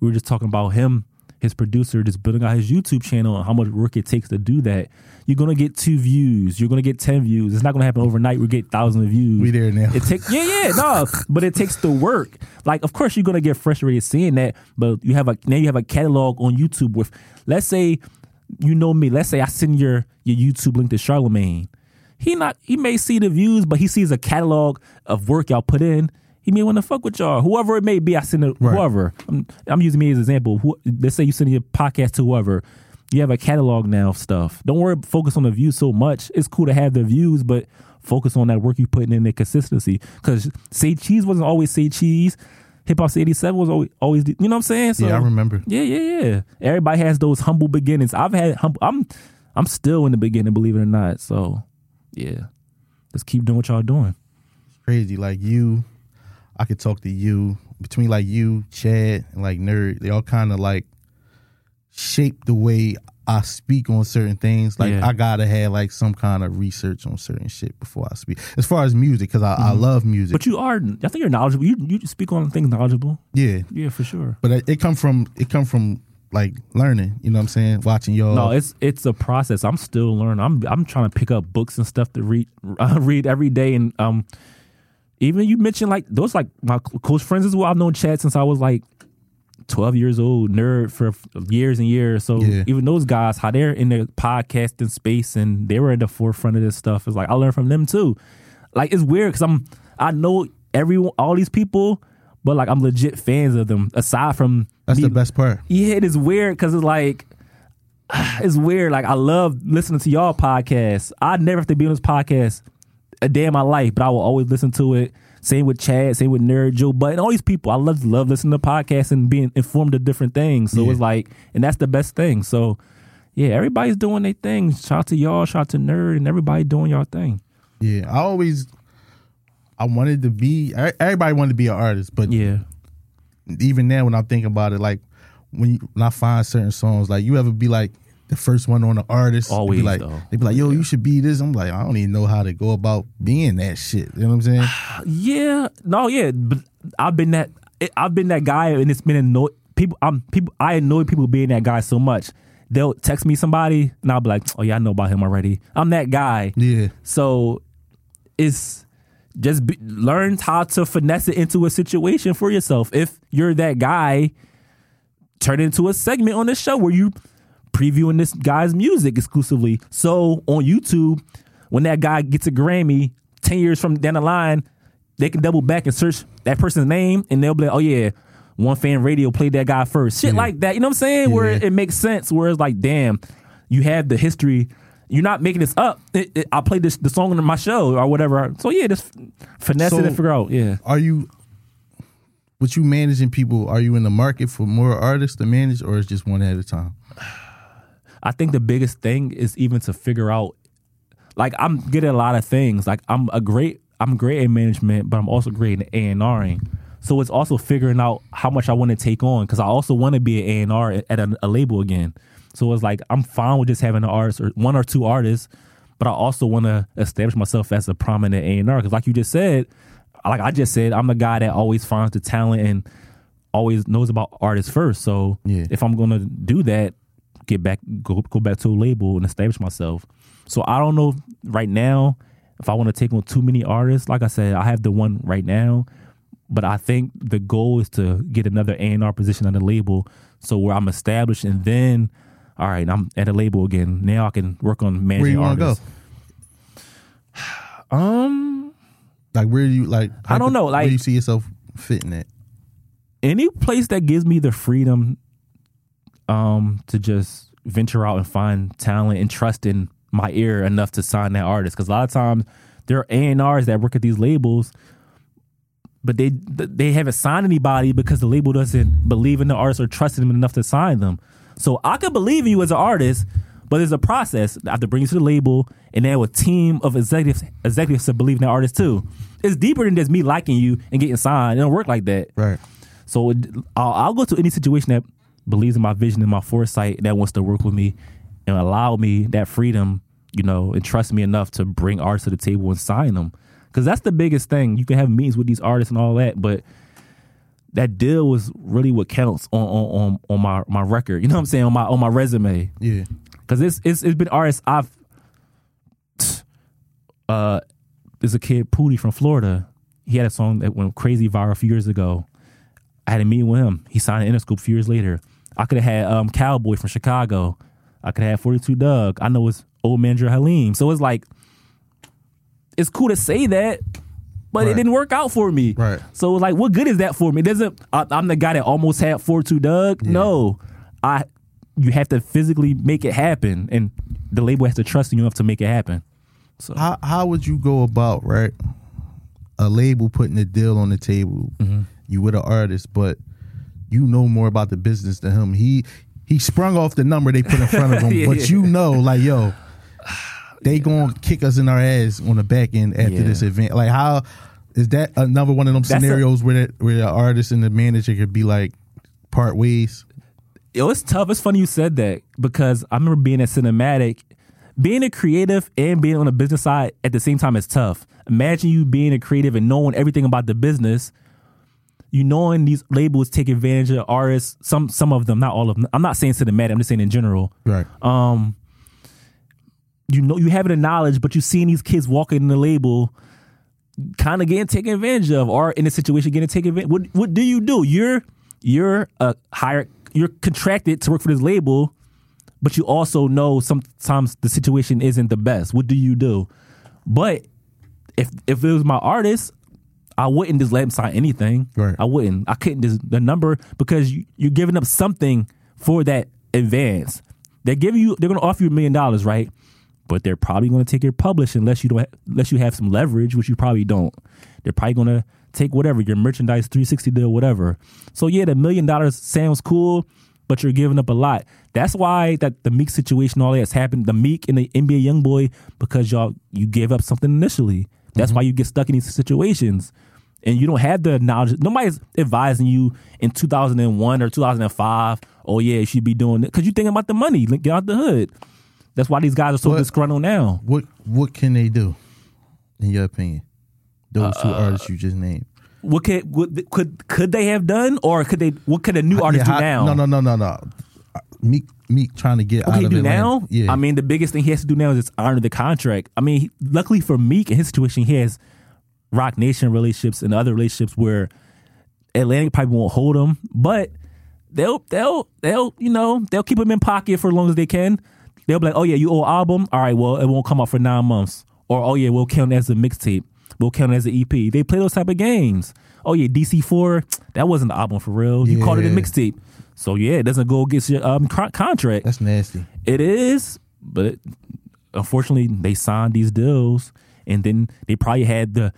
We were just talking about him, his producer, just building out his YouTube channel and how much work it takes to do that. You're gonna get two views. You're gonna get ten views. It's not gonna happen overnight. We get thousands of views. We there now. It takes yeah, yeah, no, but it takes the work. Like, of course, you're gonna get frustrated seeing that, but you have a now you have a catalog on YouTube with, let's say, you know me. Let's say I send your your YouTube link to Charlemagne. He not he may see the views, but he sees a catalog of work y'all put in. He may want to fuck with y'all, whoever it may be. I send it, Right. whoever. I'm, I'm using me as an example. Who, let's say you send your podcast to whoever. You have a catalog now of stuff. Don't worry, focus on the views so much. It's cool to have the views, but focus on that work you putting in the consistency. Because say cheese wasn't always say cheese. Hip Hop 87 was always, always, you know what I'm saying? So, yeah, I remember. yeah, yeah, yeah. Everybody has those humble beginnings. I've had humble. I'm, I'm still in the beginning, believe it or not. So, yeah, let's keep doing what y'all doing. It's crazy. Like you, I could talk to you between like you, Chad, and like Nerd. They all kind of like shape the way I speak on certain things. Like Yeah. I gotta have like some kind of research on certain shit before I speak. As far as music, because I, I love music. Mm-hmm. But you are, I think you're knowledgeable. You you speak on things knowledgeable. yeah, Yeah, for sure. but it, it come from it come from like learning. You know what I'm saying? Watching y'all. No, it's it's a process. I'm still learning. I'm I'm trying to pick up books and stuff to read uh, read every day. And um, even you mentioned like those like my close friends as well. I've known Chad since I was like 12 years old, nerd for years and years. So Yeah. even those guys, how they're in the podcasting space and they were at the forefront of this stuff, is like I learned from them too. Like it's weird because I'm I know everyone, all these people, but like I'm legit fans of them. Aside from that's me- the best part. yeah, it is weird because it's like it's weird. Like I love listening to y'all podcasts. I never have to be on this podcast a day in my life, but I will always listen to it. Same with Chad, same with Nerd Joe, but and all these people. I love love listening to podcasts and being informed of different things. So Yeah. it's like, and that's the best thing. So yeah, everybody's doing their thing. Shout out to y'all, shout out to Nerd, and everybody doing y'all thing. Yeah, I always I wanted to be. Everybody wanted to be an artist, but Yeah, even now when I'm thinking about it, like when you, when I find certain songs, like you ever be like the first one on the artist, they Always, be like though. they be like, yo, you should be this. I'm like, I don't even know how to go about being that shit. You know what I'm saying? Yeah, no, yeah, but I've been that. I've been that guy, and it's been annoy people. I'm people. I annoy people being that guy so much. They'll text me somebody, and I'll be like, "Oh yeah, I know about him already." I'm that guy. Yeah, So it's just be, learn how to finesse it into a situation for yourself. If you're that guy, turn it into a segment on the show where you previewing this guy's music exclusively. So on YouTube, when that guy gets a Grammy ten years from down the line, they can double back and search that person's name, and they'll be like, "Oh yeah." One Fam radio played that guy first. Shit like that. You know what I'm saying? Where Yeah. it, it makes sense. Where it's like, damn, you have the history. You're not making this up. It, it, I played this the song on my show or whatever. So yeah, just finesse it So- and figure out. Yeah. Are you, with you managing people, are you in the market for more artists to manage or is just one at a time? I think the biggest thing is even to figure out like I'm getting a lot of things. Like I'm a great I'm great at management, but I'm also great at A and Ring. So it's also figuring out how much I want to take on because I also want to be an A and R at a, a label again. So it's like I'm fine with just having an artist or one or two artists, but I also want to establish myself as a prominent A and R because, like you just said, like I just said, I'm the guy that always finds the talent and always knows about artists first. So Yeah. if I'm gonna do that, get back go go back to a label and establish myself. So I don't know right now if I want to take on too many artists. Like I said, I have the one right now, but I think the goal is to get another A and R position on the label, so where I'm established, and then all right, I'm at a label again. Now I can work on managing Where you to go? artists. Um, Like where do you like? I don't know, where like- do you see yourself fitting at? any place that gives me the freedom um to just venture out and find talent and trust in my ear enough to sign that artist. Because a lot of times there are A&Rs that work at these labels but they they haven't signed anybody because the label doesn't believe in the artist or trust them enough to sign them. So I could believe in you as an artist but there's a process. I have to bring you to the label and then have a team of executives executives to believe in that artist too. It's deeper than just me liking you and getting signed. It don't work like that. Right. so it, I'll, I'll go to any situation that believes in my vision and my foresight that wants to work with me and allow me that freedom, you know, and trust me enough to bring artists to the table and sign them. Because that's the biggest thing. You can have meetings with these artists and all that, but that deal was really what counts on on on, on my my record. You know what I'm saying on my on my resume. Yeah. Because it's, it's it's been artists I've uh there's a kid Pooty from Florida. He had a song that went crazy viral a few years ago. I had a meeting with him. He signed an Interscope a few years later. I could have had um Cowboy from Chicago. I could have had 42 Dugg. I know it's old manager Halim. So it's like it's cool to say that, but it didn't work out for me. Right. So like, what good is that for me? It doesn't I, I'm the guy that almost had 42 Dugg. No, I you have to physically make it happen, and the label has to trust you enough to make it happen. So How how would you go about right? A label putting a deal on the table. Mm-hmm. You with an artist, but you know more about the business than him. He he sprung off the number they put in front of him, Yeah, but yeah. you know, like yo, they gonna kick us in our ass on the back end after Yeah. this event. Like how is that another one of them That's a- scenarios where that, where the artist and the manager could be like part ways? Yo, it's tough. It's funny you said that because I remember being at cinematic, being a creative and being on the business side at the same time is tough. Imagine you being a creative and knowing everything about the business. You knowing these labels take advantage of artists. Some some of them, not all of them. I'm not saying cinematic. I'm just saying in general. Right. Um, you know, you have the knowledge, but you seeing these kids walking in the label, kind of getting taken advantage of, or in a situation getting taken advantage. What what do you do? You're you're a hired, you're contracted to work for this label, but you also know sometimes the situation isn't the best. What do you do? But if if it was my artist, I wouldn't just let him sign anything. Right. I wouldn't. I couldn't just the number because you, you're giving up something for that advance. They're giving you. They're going to offer you a million dollars, right? But they're probably going to take your publish unless you don't. Unless you have some leverage, which you probably don't. They're probably going to take whatever your merchandise 360 deal, whatever. So yeah, the million dollars sounds cool, but you're giving up a lot. That's why that the Meek situation, all that's happened. The Meek and the NBA YoungBoy because y'all you gave up something initially. That's why you get stuck in these situations and you don't have the knowledge. Nobody's advising you in 2001 or 2005. Oh yeah, you should be doing it because you're thinking about the money. Get out the hood. That's why these guys are so But- disgruntled now. What what can they do, in your opinion? Those two Uh, artists you just named. What could what, could could they have done, or could they? What could a new artist Yeah, how- do now? No, no, no, no, no. Meek Meek trying to get What out of now? Yeah, I mean, the biggest thing he has to do now is just honor the contract. I mean, he- luckily for Meek in his situation, he has Roc Nation relationships and other relationships where Atlantic probably won't hold him, but they'll they'll they'll you know they'll keep him in pocket for as long as they can. They'll be like, oh yeah, you owe album. All right, well it won't come out for nine months. Or oh yeah, we'll count it as a mixtape. We'll count it as an EP. They play those type of games. Oh yeah, DC four that wasn't the album for real. You called it a mixtape. So yeah, it doesn't go against your um, contract. that's nasty. It is, but unfortunately, they signed these deals, and then they probably had the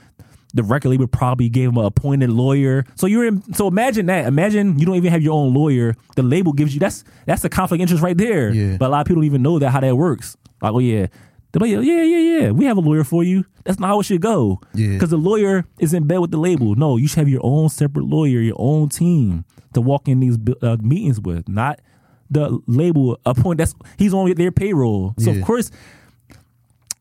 the record label probably gave them an appointed lawyer. So you're in. So imagine that. Imagine you don't even have your own lawyer. The label gives you that's that's a conflict of interest right there. Yeah. But a lot of people don't even know that how that works. Like, oh yeah. They're like, yeah, yeah, yeah. We have a lawyer for you. That's not how it should go. Yeah. Because the lawyer is in bed with the label. No, you should have your own separate lawyer, your own team to walk in these uh, meetings with, not the label appoint. That's he's on their payroll. So Yeah. of course,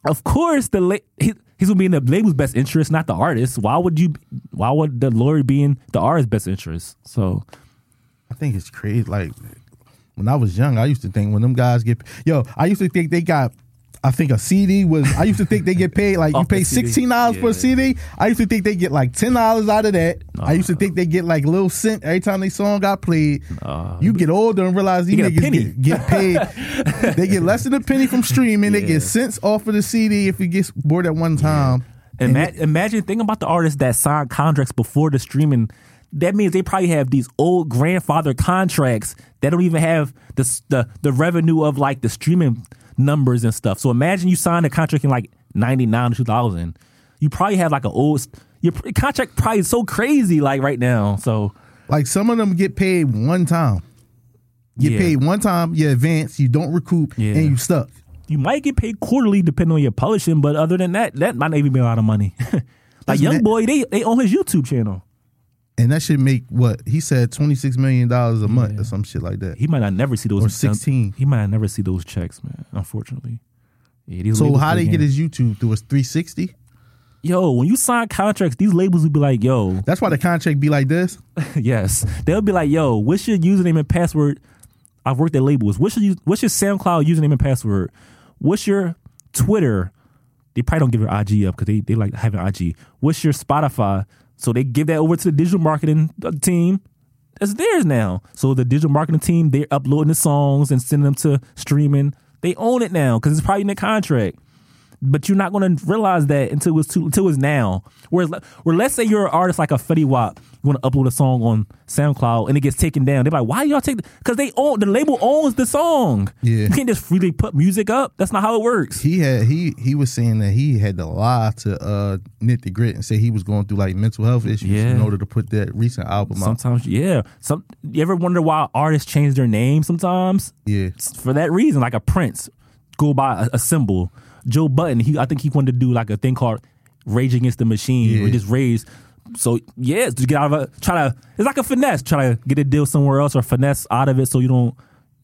of course, the la- he, he's gonna be in the label's best interest, not the artist. Why would you? Why would the lawyer be in the artist's best interest? So I think it's crazy. Like when I was young, I used to think when them guys get yo, I used to think they got. I think a CD was. I used to think they get paid like you Off the pay CD. sixteen dollars for a. CD. I used to think they get like ten dollars out of that. I used to uh-huh. think they get like little cent every time they song got played. Uh-huh. you get older and realize these get a niggas penny. get, get paid. they get less than a penny from streaming. They Yeah. get cents off of the CD if it gets bored at one time. Ima- imagine think about the artists that signed contracts before the streaming. That means they probably have these old grandfather contracts that don't even have the s- the the revenue of like the streaming numbers and stuff. So imagine you signed a contract in like ninety nine two thousand. You probably have like an old your contract probably is so crazy like right now. So Like some of them get paid one time. Get Yeah. paid one time, you advance, you don't recoup, Yeah. and you stuck. you might get paid quarterly depending on your publishing, but other than that, that might not even be a lot of money. like YoungBoy, they they own his YouTube channel. And that should make what he said twenty six million dollars a month or some shit like that. He might not never see those Or 16. He might not never see those checks, man. Unfortunately. Yeah, So how they get his YouTube through his three sixty? Yo, when you sign contracts, these labels would be like, yo, That's why the contract be like this. yes. They'll be like, yo, what's your username and password? I've worked at labels. What's your what's your SoundCloud username and password? What's your Twitter? They probably don't give their IG up because they, they like having IG. What's your Spotify? So they give that over to the digital marketing uh, team. That's theirs now. So the digital marketing team, they're uploading the songs and sending them to streaming. They own it now because it's probably in the contract. But you're not going to realize that until it's too, until it's now. Whereas, where let's say you're an artist like a Fetty Wap, you want to upload a song on SoundCloud and it gets taken down. They're like, why y'all take? Because they own the label owns the song. Yeah. you can't just freely put music up. That's not how it works. He had he he was saying that he had to lie to uh Knit the Grit and say he was going through like mental health issues Yeah. in order to put that recent album out. Sometimes, yeah. Some you ever wonder why artists change their name sometimes? Yeah. for that reason, like a Prince, go by a, a symbol. Joe Budden, he I think he wanted to do like a thing called Rage Against the Machine, or Yeah. just raise. So yeah, to get out of it, try to it's like a finesse. Try to get a deal somewhere else or finesse out of it so you don't.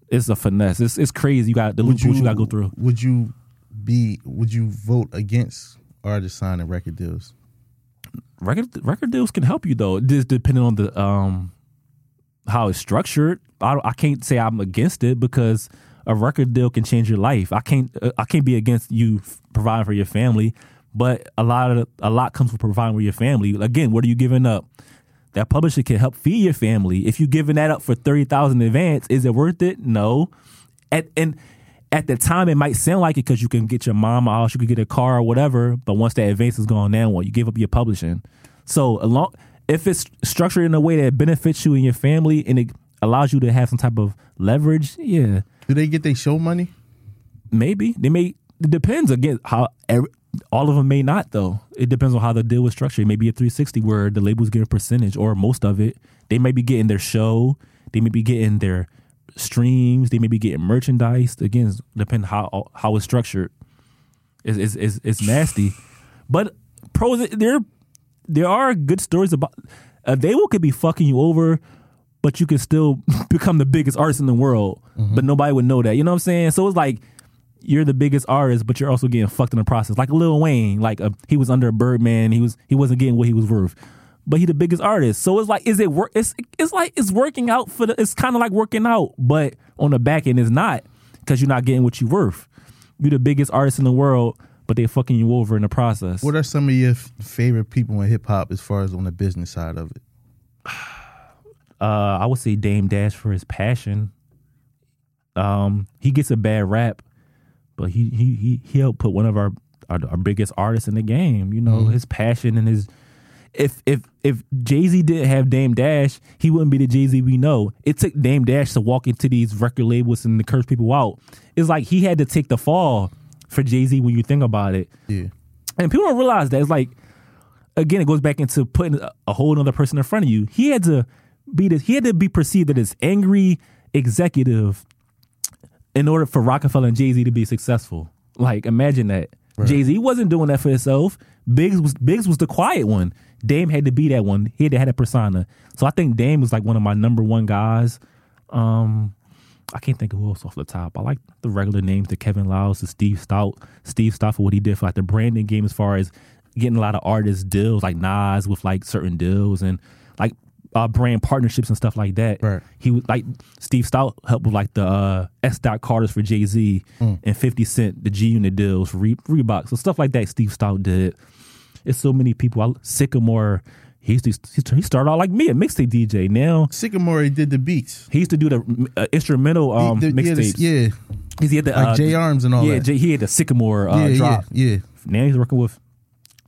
It's a finesse. It's it's crazy. You got the Would loophole you, got to go through. Would you be would you vote against artists signing record deals? Record record deals can help you though, just depending on the um how it's structured. I don't- I can't say I'm against it because a record deal can change your life. I can't uh, I can't be against you providing for your family, but a lot of a lot comes with providing for your family. Again, what are you giving up? That publisher can help feed your family. If you're giving that up for thirty thousand advance, is it worth it? No. At and at the time, it might sound like it because you can get your mom house, you could get a car or whatever. But once that advance is gone, now what? You give up your publishing. So along, if it's structured in a way that benefits you and your family, and it allows you to have some type of leverage, yeah, Do they get their show money? maybe they may. It depends again how every, all of them may not though. It depends on how the deal was structured. It may be a 360 where the labels get a percentage or most of it. They may be getting their show. They may be getting their streams. They may be getting merchandise. Again, depending how how it's structured. It's it's, it's, it's nasty, but pros there there are good stories about. Uh, a will could be fucking you over, but you can still become the biggest artist in the world. But nobody would know that. You know what I'm saying? So it's like you're the biggest artist, but you're also getting fucked in the process. Like Lil Wayne, like uh he was under a Birdman, he was he wasn't getting what he was worth. but he the biggest artist. So it's like, is it work? It's it's like it's working out for the. It's kind of like working out, but on the back end, it's not because you're not getting what you're worth. You're the biggest artist in the world, but they fucking you over in the process. What are some of your f- favorite people in hip hop as far as on the business side of it? Uh, I would say Dame Dash for his passion. Um, he gets a bad rap, but he he he he helped put one of our our, our biggest artists in the game. You know, his passion and his. If if if Jay Z didn't have Dame Dash, he wouldn't be the Jay Z we know. It took Dame Dash to walk into these record labels and to curse people out. It's like he had to take the fall for Jay Z when you think about it. Yeah. And people don't realize that it's like again, it goes back into putting a, a whole other person in front of you. He had to be this, he had to be perceived as this angry executive in order for Rockefeller and Jay Z to be successful. Like, imagine that. Jay Z wasn't doing that for himself. Biggs was Biggs was the quiet one. Dame had to be that one. He had to have a persona. So I think Dame was like one of my number one guys. Um, I can't think of who else off the top. I like the regular names, the Kevin Liles, the Steve Stoute, Steve Stoute for what he did for like the branding game as far as getting a lot of artists deals like Nas with like certain deals and like uh, brand partnerships and stuff like that. Right. He was like Steve Stoute helped with like the uh, S. Dot Carters for Jay Z and Fifty Cent the G Unit deals for Re- Reebok. So stuff like that Steve Stoute did. It's so many people. I, Sickamore. He used to, he started out like me, a mixtape DJ. Now Sickamore he did the beats. he used to do the uh, instrumental um, yeah, mixtapes. yeah, he had the like uh, J Arms and all yeah. J, he had the Sickamore uh, yeah, yeah, drop. yeah. Now he's working with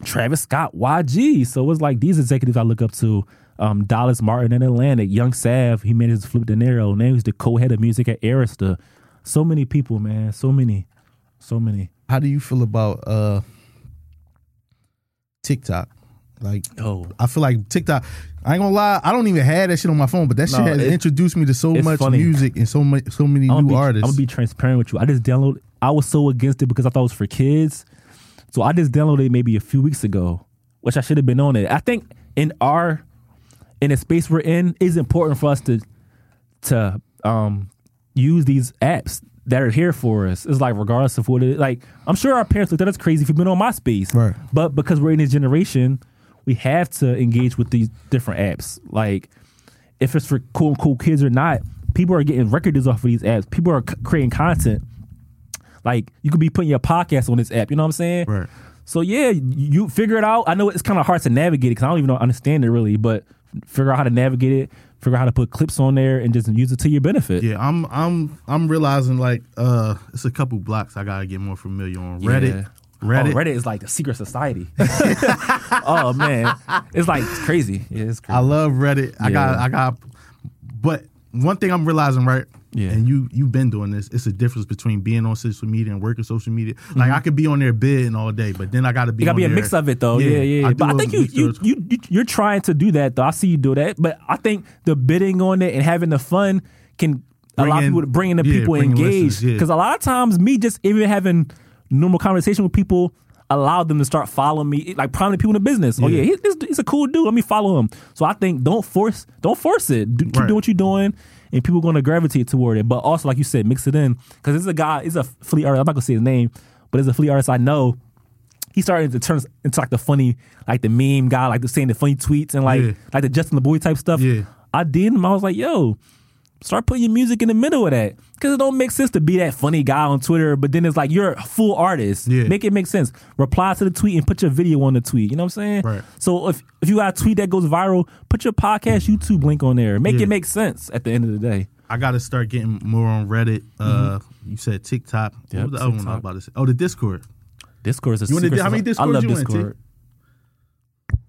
Travis Scott, YG. So it's like these executives I look up to. Um, Dallas Martin in Atlantic, Young Sav, he managed to Flipp Dinero. Now he's the co-head of music at Arista. So many people, man. So many. So many. How do you feel about uh TikTok? Like, Oh. I feel like TikTok. I ain't gonna lie, I don't even have that shit on my phone, but that shit has it- introduced me to so much funny. music and so much, so many I'm new be, artists. I'm gonna be transparent with you. I just downloaded. I was so against it because I thought it was for kids. So I just downloaded it maybe a few weeks ago, which I should have been on it. I think in our in the space we're in, it's important for us to to um use these apps that are here for us. It's like regardless of what it is. Like I'm sure our parents looked at us crazy if we've been on MySpace. Right. But because we're in this generation, we have to engage with these different apps. Like if it's for cool cool kids or not, people are getting record deals off of these apps. People are c- creating content. Like you could be putting your podcast on this app. You know what I'm saying? Right. So yeah, you figure it out. I know it's kind of hard to navigate it because I don't even know, understand it really, but figure out how to navigate it. Figure out how to put clips on there and just use it to your benefit. Yeah, I'm I'm I'm realizing like uh it's a couple blocks I gotta get more familiar on. Yeah. Reddit. Reddit. Oh, Reddit is like a secret society. oh man, it's like crazy. Yeah, it's crazy. I love Reddit. I got I got but one thing I'm realizing, right? Yeah. And you you've been doing this. It's a difference between being on social media and working social media. Like mm-hmm. I could be on there bidding all day, but then I gotta be It gotta on be a there- mix of it though. Yeah, yeah. I but I think you, you you you you're trying to do that though. I see you do that, but I think the bidding on it and having the fun can Bring allow in- people to bring in the yeah, people bring engaged. listeners, yeah. Because a lot of times, me just even having normal conversation with people allowed them to start following me, like prominent people in the business. Oh Yeah. yeah, he, this, he's a cool dude. Let me follow him. So I think don't force don't force it. Do, keep Right. doing what you're doing. And people are going to gravitate toward it, but also like you said, mix it in because it's a guy, it's a fleet artist. I'm not gonna say his name, but it's a fleet artist I know he started to turn into like the funny, like the meme guy, like the saying the funny tweets and like Yeah. like the Justin LaBoy type stuff. Yeah. I did him. I was like, yo, start putting your music in the middle of that because it don't make sense to be that funny guy on Twitter, but then it's like you're a full artist. Yeah. Make it make sense. Reply to the tweet and put your video on the tweet. You know what I'm saying? Right. So if if you got a tweet that goes viral, put your podcast YouTube link on there. Make Yeah. it make sense at the end of the day. I gotta start getting more on Reddit. Uh you said TikTok. Mm-hmm. Yep, what was the other one I was about to say? Oh, the Discord. Discord is a You wanna how many society. I love you in, T? Discord.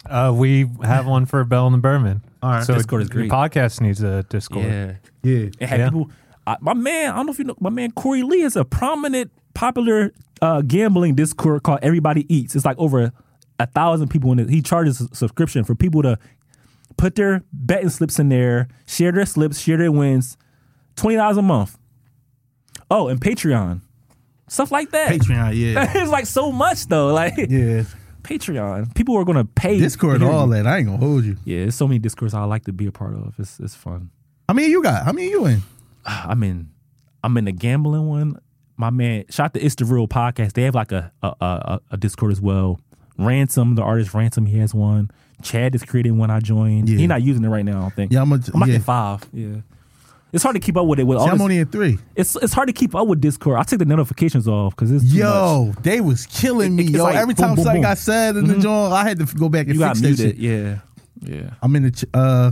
Uh, we have one for Bell and the Berman. All right. so Discord is your podcast needs a Discord. Yeah. Yeah. It had Yeah. people. I, my man, I don't know if you know, my man Corey Lee is a prominent, popular uh, gambling Discord called Everybody Eats. It's like over a thousand people in it. He charges a subscription for people to put their betting slips in there, share their slips, share their wins. Twenty dollars a month. Oh, and Patreon, stuff like that. Patreon, yeah. it's like so much though. Like yeah. Patreon, people are gonna pay. Discord, all that. I ain't gonna hold you. Yeah, there's so many discords I like to be a part of. It's it's fun. How many you got? How many you in? I'm in I'm in the gambling one. My man, shot to It's the Real podcast. They have like a a, a, a Discord as well. Ransom, the artist Ransom, he has one. Chad is creating one I joined. Yeah. He's not using it right now, I don't think. Yeah, I'm a, I'm like yeah. five. Yeah. It's hard to keep up with it with all I'm this- only in three. it's it's hard to keep up with Discord. I take the notifications off because it's too much. Yo, they was killing me, It's yo. like Every boom, time boom, something boom. got said in the joint, I had to go back and You fix that muted. shit. Yeah. Yeah. I'm in the ch- uh,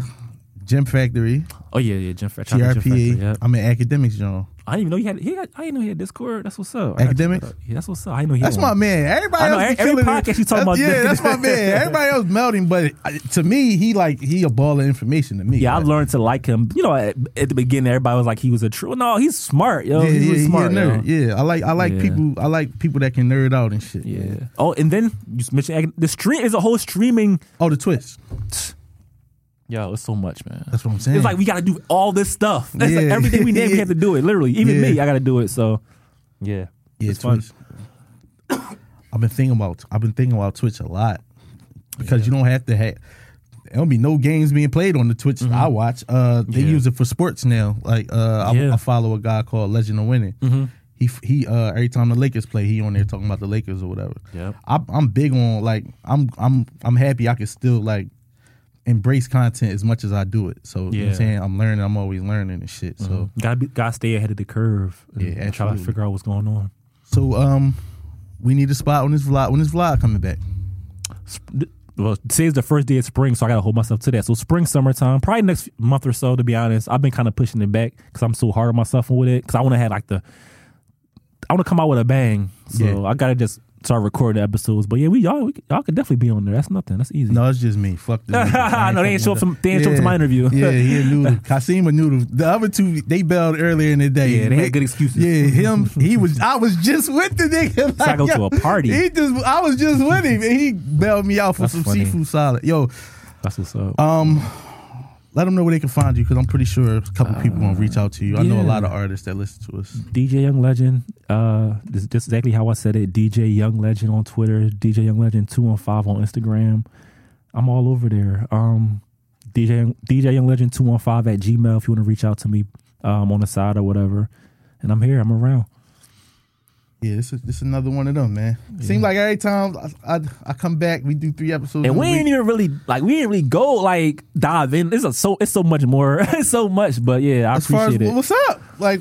Gym Factory, Oh yeah, yeah. Gym, Fetch. Jim Factory, TRPA. yeah. I'm in Academics, John. I didn't even know he had. He had I didn't know he had Discord. That's what's up. I gotta Academics? check that out. Yeah, that's what's up. I didn't know he. That's my one. man. Everybody I know, else be every podcast you talking about Yeah, that's my man. Everybody else melting, but to me, he like he a ball of information to me. Yeah, I learned to like him. You know, at, at the beginning, everybody was like he was a true. No, he's smart, yo. Yeah, he's yeah, he a smart, nerd. Yeah, I like I like Yeah. people. I like people that can nerd out and shit. Yeah. Oh, and then you mentioned the stream is a whole streaming. Oh, the twist. Yo, it's so much, man. That's what I'm saying. It's like we got to do all this stuff. That's like Yeah. everything we name, we have to do it. Literally, even Yeah. me, I got to do it. So, yeah, yeah, it's fun. I've been thinking about I've been thinking about Twitch a lot because you don't have to have. There'll be no games being played on the Twitch I watch. Uh, they Mm-hmm. Yeah. use it for sports now. Like uh, I, Yeah. I follow a guy called Legend of Winning. Mhm. He he uh, every time the Lakers play, he on there talking about the Lakers or whatever. Yeah, I'm big on like I'm I'm I'm happy I can still like embrace content as much as I do it. So you know. I'm saying I'm learning. I'm always learning and shit. So gotta be, gotta stay ahead of the curve. And, Yeah, and try to figure out what's going on. so um, we need a spot on this vlog. When this vlog coming back? Well, today's the first day of spring, so I gotta hold myself to that. So spring, summertime, probably next month or so. To be honest, I've been kind of pushing it back because I'm so hard on myself with it. Because I want to have like the, I want to come out with a bang. So Yeah. I gotta just start recording episodes. But yeah, we y'all we, y'all could definitely be on there. That's nothing. That's easy. No, it's just me. Fuck this. I know they ain't show up some- they ain't show up to my interview. yeah, he a noodle. Kasim a noodle. The other two they bailed earlier in the day. Yeah, they had good excuses. Yeah, him. He was. I was just with the nigga. I go to a party. He just. I was just with him, and he bailed me out for That's some funny. seafood salad. Yo, That's what's up. um, let them know where they can find you because I'm pretty sure a couple people gonna reach out to you. I know a lot of artists that listen to us. DJ Young Legend. Uh, this is just exactly how I said it. DJ Young Legend on Twitter. DJ Young Legend two one five on Instagram. I'm all over there. Um, DJ Young- DJ Young Legend two one five at Gmail if you want to reach out to me um, on the side or whatever. And I'm here. I'm around. Yeah, this is this is another one of them, man. Seems like every time I, I I come back, we do three episodes. And we ain't even really like we ain't really go like dive in. It's a, so it's so much more. it's so much. But yeah, I as far as appreciate it. what's up, like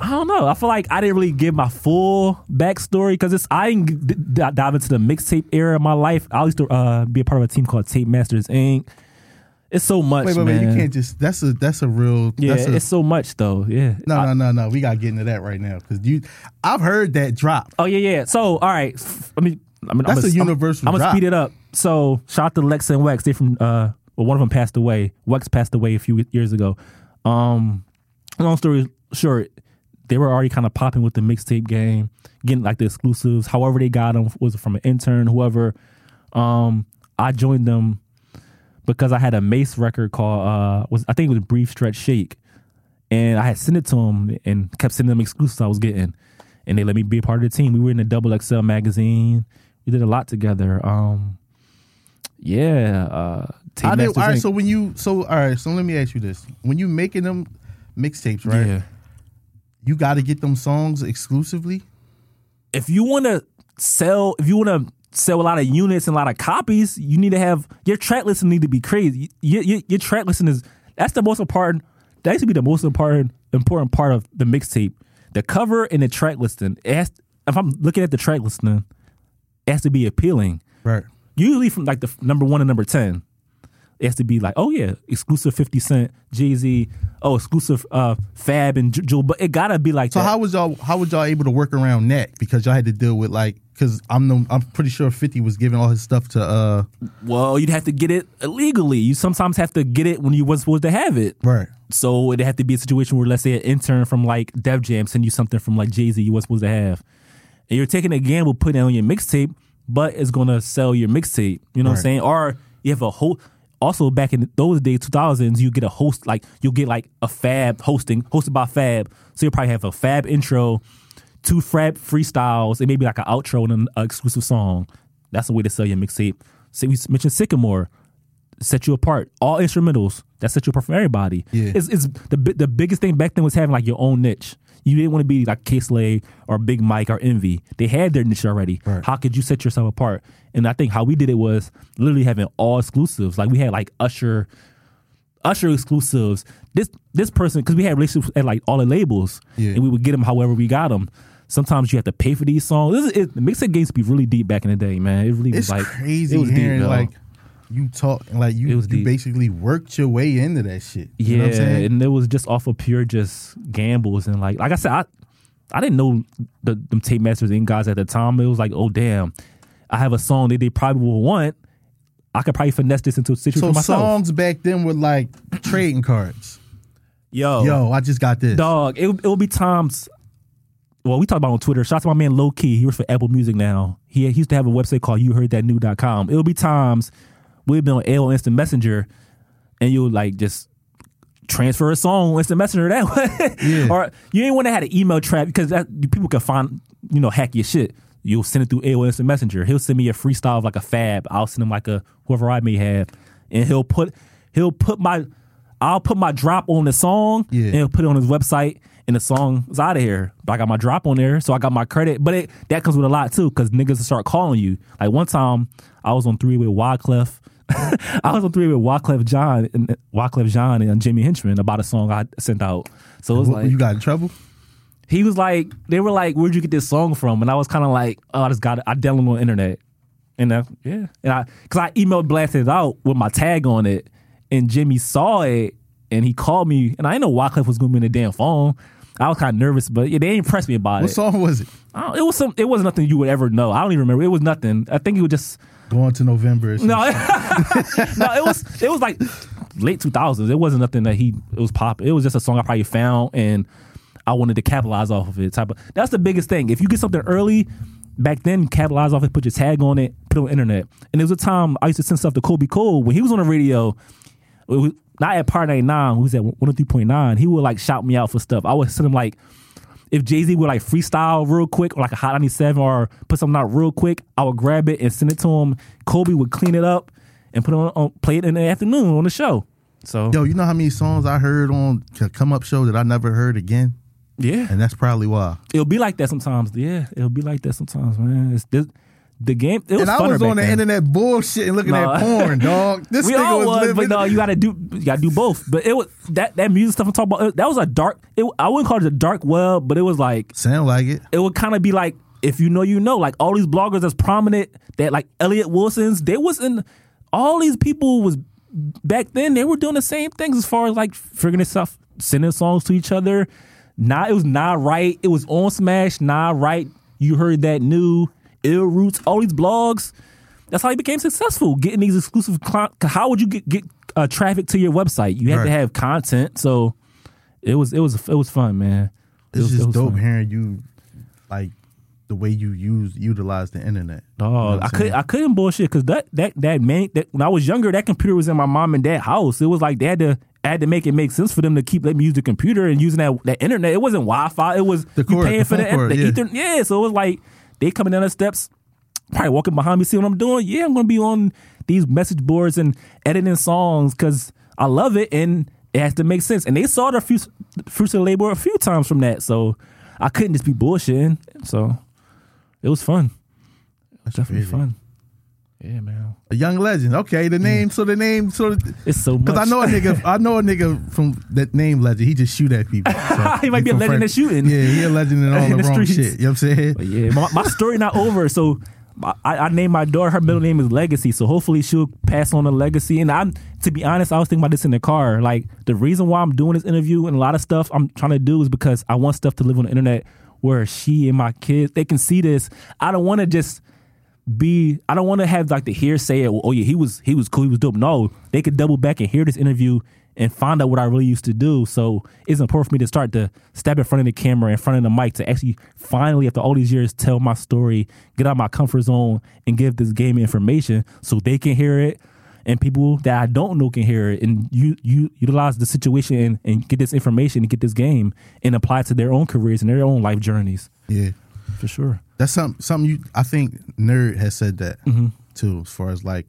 I don't know. I feel like I didn't really give my full backstory because it's I didn't d- d- dive into the mixtape era of my life. I used to uh, be a part of a team called Tape Masters Inc. It's so much, wait, wait, man. wait, you can't just. That's a that's a real. yeah, that's a, it's so much though. Yeah. no, I- no, no, no. We gotta get into that right now because you. I've heard that drop. Oh yeah, yeah. So all right, I mean, I mean, That's I'm a universal I'm, I'm gonna speed it up. So shout out to Lex and Wex. They from uh, well, one of them passed away. Wex passed away a few years ago. Um, long story short, they were already kind of popping with the mixtape game, getting like the exclusives. However, they got them was it from an intern, whoever. Um, I joined them because I had a Mase record called uh, was I think it was Brief Stretch Shake, and I had sent it to them and kept sending them exclusives I was getting, and they let me be a part of the team. We were in the Double XL magazine. We did a lot together. Um, yeah, uh, I did, all right, Inc. so when you so all right, so let me ask you this: when you making them mixtapes, right? Yeah. You got to get them songs exclusively. if you want to sell, if you want to sell a lot of units and a lot of copies, you need to have your track listing need to be crazy. Your, your, your track listing is that's the most important. That used to be the most important important part of the mixtape. The cover and the track listing. It has, if I'm looking at the track listing, it has to be appealing. Right. Usually from like the number one and number ten, it has to be like, oh yeah, exclusive Fifty Cent, Jay Z, oh exclusive uh, Fab and J- Jewel. But it gotta be like So that. how was y'all how was y'all able to work around that? Because y'all had to deal with like because I'm no, I'm pretty sure Fifty was giving all his stuff to uh Well, you'd have to get it illegally. You sometimes have to get it when you wasn't supposed to have it. right. So it'd have to be a situation where, let's say, an intern from like Def Jam send you something from like Jay Z you wasn't supposed to have, and you're taking a gamble putting it on your mixtape, but it's gonna sell your mixtape. You know what I'm saying? Or you have a whole. Also, back in those days, 2000s, you get a host like you'll get like a Fab hosting hosted by Fab. So you'll probably have a Fab intro, two Fab freestyles, and maybe like an outro and an uh, exclusive song. That's the way to sell your mixtape. Say we mentioned Sickamore set you apart. All instrumentals that set you apart from everybody. Yeah. It's, it's the the biggest thing back then was having like your own niche. You didn't want to be like Kay Slay or Big Mike or Envy. They had their niche already. Right. How could you set yourself apart? And I think how we did it was literally having all exclusives. Like we had like Usher, Usher exclusives. This this person because we had relationships at like all the labels, Yeah. and we would get them however we got them. Sometimes you have to pay for these songs. This is, it, the mixing games be really deep back in the day, man. It really It's was like crazy It was deep, hearing yo. like you talk like you you deep. basically worked your way into that shit. You Yeah, know what I'm saying? and it was just off of pure just gambles and like like I said, I I didn't know the them tape masters and guys at the time. It was like, oh damn, I have a song that they probably will want. I could probably finesse this into a situation So songs back then were like trading cards. Yo, Yo, I just got this. dog, it it will be times. Well, we talked about on Twitter. Shout out to my man Low Key. He works for Apple Music now. He, he used to have a website called YouHeardThatNew.com. It'll be times we've been on AOL Instant Messenger, and you'll like just transfer a song on Instant Messenger that way. Yeah. or you ain't want to have an email trap because that people can find you know hack your shit. You'll send it through AOL Instant Messenger. He'll send me a freestyle of like a fab. I'll send him like a whoever I may have, and he'll put he'll put my I'll put my drop on the song Yeah. and he'll put it on his website and the song is out of here. But I got my drop on there, so I got my credit. But it, that comes with a lot too, because niggas will start calling you. Like one time, I was on three with Wyclef. I was on three with Wyclef Jean and Wyclef Jean and Jimmy Henchman about a song I sent out. So it was What, like you got in trouble? he was like, they were like, "Where'd you get this song from?" And I was kind of like, "Oh, I just got it. I downloaded it on the internet." And uh, yeah, and I because I emailed blasted it out with my tag on it, and Jimmy saw it and he called me, and I didn't know Wyclef was gonna be in the damn phone. I was kind of nervous, but yeah, they didn't press me about What it. What song was it? I don't- it was some. It was nothing you would ever know. I don't even remember. It was nothing. I think it was just Going to November. no, no. It was it was like late two thousands. It wasn't nothing that he it was pop. It was just a song I probably found and I wanted to capitalize off of it. Type of that's the biggest thing. If you get something early. Back then, capitalize off it, put your tag on it, put it on the internet. And there was a time I used to send stuff to Kobe Cole when he was on the radio. was- Not at Power 99, who was at 103.9. He would like shout me out for stuff. I would send him like if Jay Z would like freestyle real quick or like a Hot 97 or put something out real quick, I would grab it and send it to him. Kobe would clean it up and put it on, on play it in the afternoon on the show. So Yo, you know how many songs I heard on the come up show that I never heard again? yeah, And that's probably why. it'll be like that sometimes. Yeah, it'll be like that sometimes, man. It's this, the game. It was and I was on the then. internet bullshit and looking No. at porn, dog. This we nigga all was, was, but no, you gotta do, you gotta do both. But it was that that music stuff I'm talking about. That was a dark. It, I wouldn't call it a dark web, but it was like Sound like it. it would kind of be like if you know you know like all these bloggers that's prominent that like Elliot Wilson's they was in all these people was back then they were doing the same things as far as like figuring this stuff sending songs to each other nah it was not right it was OnSmash nah right you heard that new illRoots all these blogs that's how he became successful getting these exclusive cli- how would you get, get uh, traffic to your website you had to have content so it was it was it was fun man It It's was- it just was dope fun. hearing you like the way you use utilize the internet. You know I could I couldn't bullshit because that that that man that when I was younger, that computer was in my mom and dad house. It was like they had to I had to make it make sense for them to keep letting me use the computer and using that that internet. It wasn't Wi Fi. It was The you cord, paying the for the, cord, the yeah. ether. Yeah, so it was like they coming down the steps, probably walking behind me, see what I'm doing. Yeah, I'm gonna be on these message boards and editing songs because I love it and it has to make sense. And they saw the fruits fruits of the labor a few times from that, so I couldn't just be bullshitting. So it was fun. It was definitely crazy. fun. Yeah, man. A young legend. Okay, the name. So the name. So It's so because I know a nigga. I know a nigga from that name legend. He just shoot at people. So He might be a legend at shooting. Yeah, he a legend in all In the, the wrong shit. You know what I'm saying? But yeah, my, my story not over. So I, I named my daughter. Her middle name is Legacy. So hopefully she'll pass on the legacy. And I'm to be honest, I was thinking about this in the car. Like the reason why I'm doing this interview and a lot of stuff I'm trying to do is because I want stuff to live on the internet where she and my kids they can see this. I don't want to just be I don't want to have like the hearsay of, oh yeah he was he was cool he was dope. No they could double back and hear this interview and find out what I really used to do. So it's important for me to start to step in front of the camera in front of the mic to actually finally after all these years tell my story get out of my comfort zone and give this game information so they can hear it and people that I don't know can hear it. And you you utilize the situation and, and get this information and get this game and apply it to their own careers and their own life journeys. Yeah, for sure that's something. Something you. I think nerd has said that Mm-hmm. too. As far as like,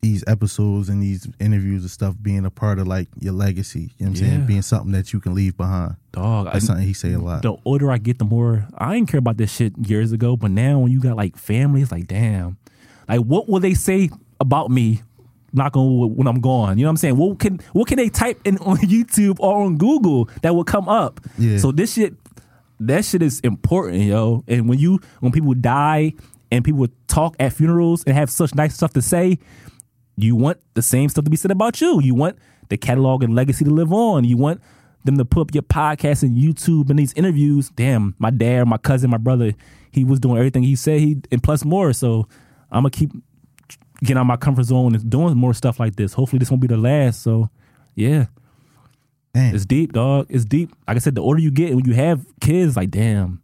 these episodes and these interviews and stuff being a part of like your legacy. You know what I'm Yeah. saying? Being something that you can leave behind. Dog, That's I, something he say a lot. the older I get, the more I didn't care about this shit years ago. But now, when you got like family, it's like, damn, like what will they say about me? Not on when I'm gone. You know what I'm saying? What can what can they type in on YouTube or on Google that will come up? Yeah. So this shit, that shit is important, yo. And when you when people die and people talk at funerals and have such nice stuff to say, you want the same stuff to be said about you. You want the catalog and legacy to live on. You want them to put up your podcast and YouTube and these interviews. Damn, my dad, my cousin, my brother, he was doing everything he said he and plus more. So I'm gonna keep getting out my comfort zone and doing more stuff like this. Hopefully this won't be the last. So yeah. Damn. It's deep, dog. It's deep. Like I said, the older you get, when you have kids, like damn,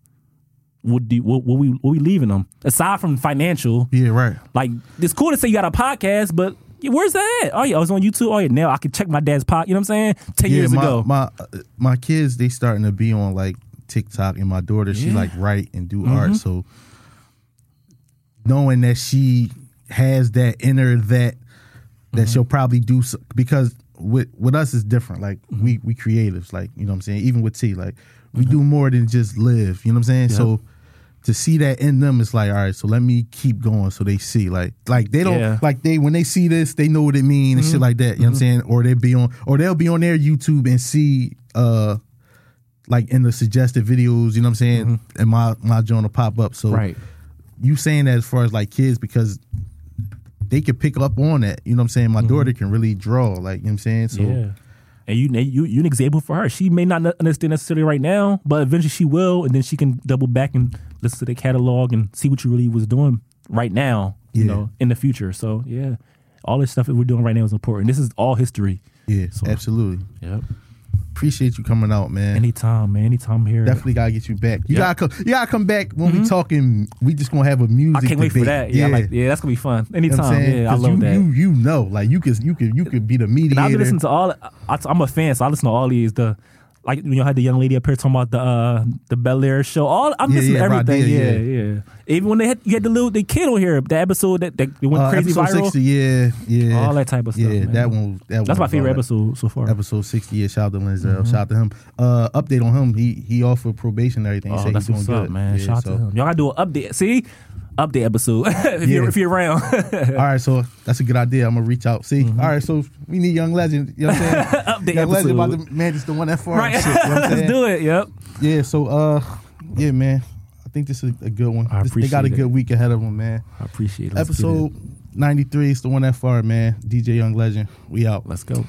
what do what, what we what we leaving them? Aside from financial, Yeah, right. like it's cool to say you got a podcast, but yeah, where's that? at? Oh yeah, I was on YouTube. Oh yeah, now I can check my dad's pot. You know what I'm saying? Ten yeah, years my, ago. my uh, my kids they starting to be on like TikTok, and my daughter she like write and do Mm-hmm. art. So knowing that she has that inner that that Mm-hmm. she'll probably do so, because with with us it's different. Like Mm-hmm. we we creatives, like you know what I'm saying. Even with T, like we do more than just live. You know what I'm saying? So. To see that in them, it's like, all right. So let me keep going, so they see, like, like they don't, Yeah. like they when they see this, they know what it mean and shit like that. You know what I'm saying? Or they be on, or they'll be on their YouTube and see, uh, like in the suggested videos. You know what I'm saying? And my my joint will pop up. So right. you saying that as far as like kids because they can pick up on that. You know what I'm saying? My mm-hmm. daughter can really draw. Like you know what I'm saying? So yeah. And you, you, you're an example for her. She may not understand necessarily right now, but eventually she will, and then she can double back and listen to the catalog and see what you really was doing right now. You Yeah. know, in the future. So yeah, all this stuff that we're doing right now is important. This is all history. yeah, So- absolutely. Yep. Appreciate you coming out, man. Anytime, man. Anytime I'm here. Definitely gotta get you back. You Yeah. gotta come. You gotta come back when we mm-hmm. talking. We just gonna have a music. I can't wait for that. Yeah, I like, yeah, that's gonna be fun. You know Anytime. yeah, I love you, that. You you know, like you could you could you could be the mediator. And I listen to all. I, I'm a fan, so I listen to all these. The like when you had the young lady up here talking about the uh, the Bel Air show. All I'm Yeah, listening yeah, everything. Radia, yeah, yeah, Even when they had you had the little the kid on here, the episode that, that went Uh, crazy episode viral. 60, yeah, yeah, All that type of stuff, Yeah, man. that one. That That's one my favorite episode so far. Episode sixty. Yeah, shout out to Linzel. Shout out to him. Uh, update on him. He he offered probation and everything. He Oh, that's he's what's up, good. man. Yeah, Shout out so- to him. Y'all gotta do an update. See, update episode if you're if you're around. All right, so that's a good idea. I'm gonna reach out. See, all right, so we need young legend. You know what I'm saying? Mm-hmm. update young legend about episode. to manage the one that far. right. Shit, you know Let's do it. Yep. Yeah. So, uh, yeah, man. I think this is a good one. I This- they got a good it. week ahead of them, man. I appreciate it. Let's. Episode 93 is the one that far, man. DJ Young Legend. We out. Let's go.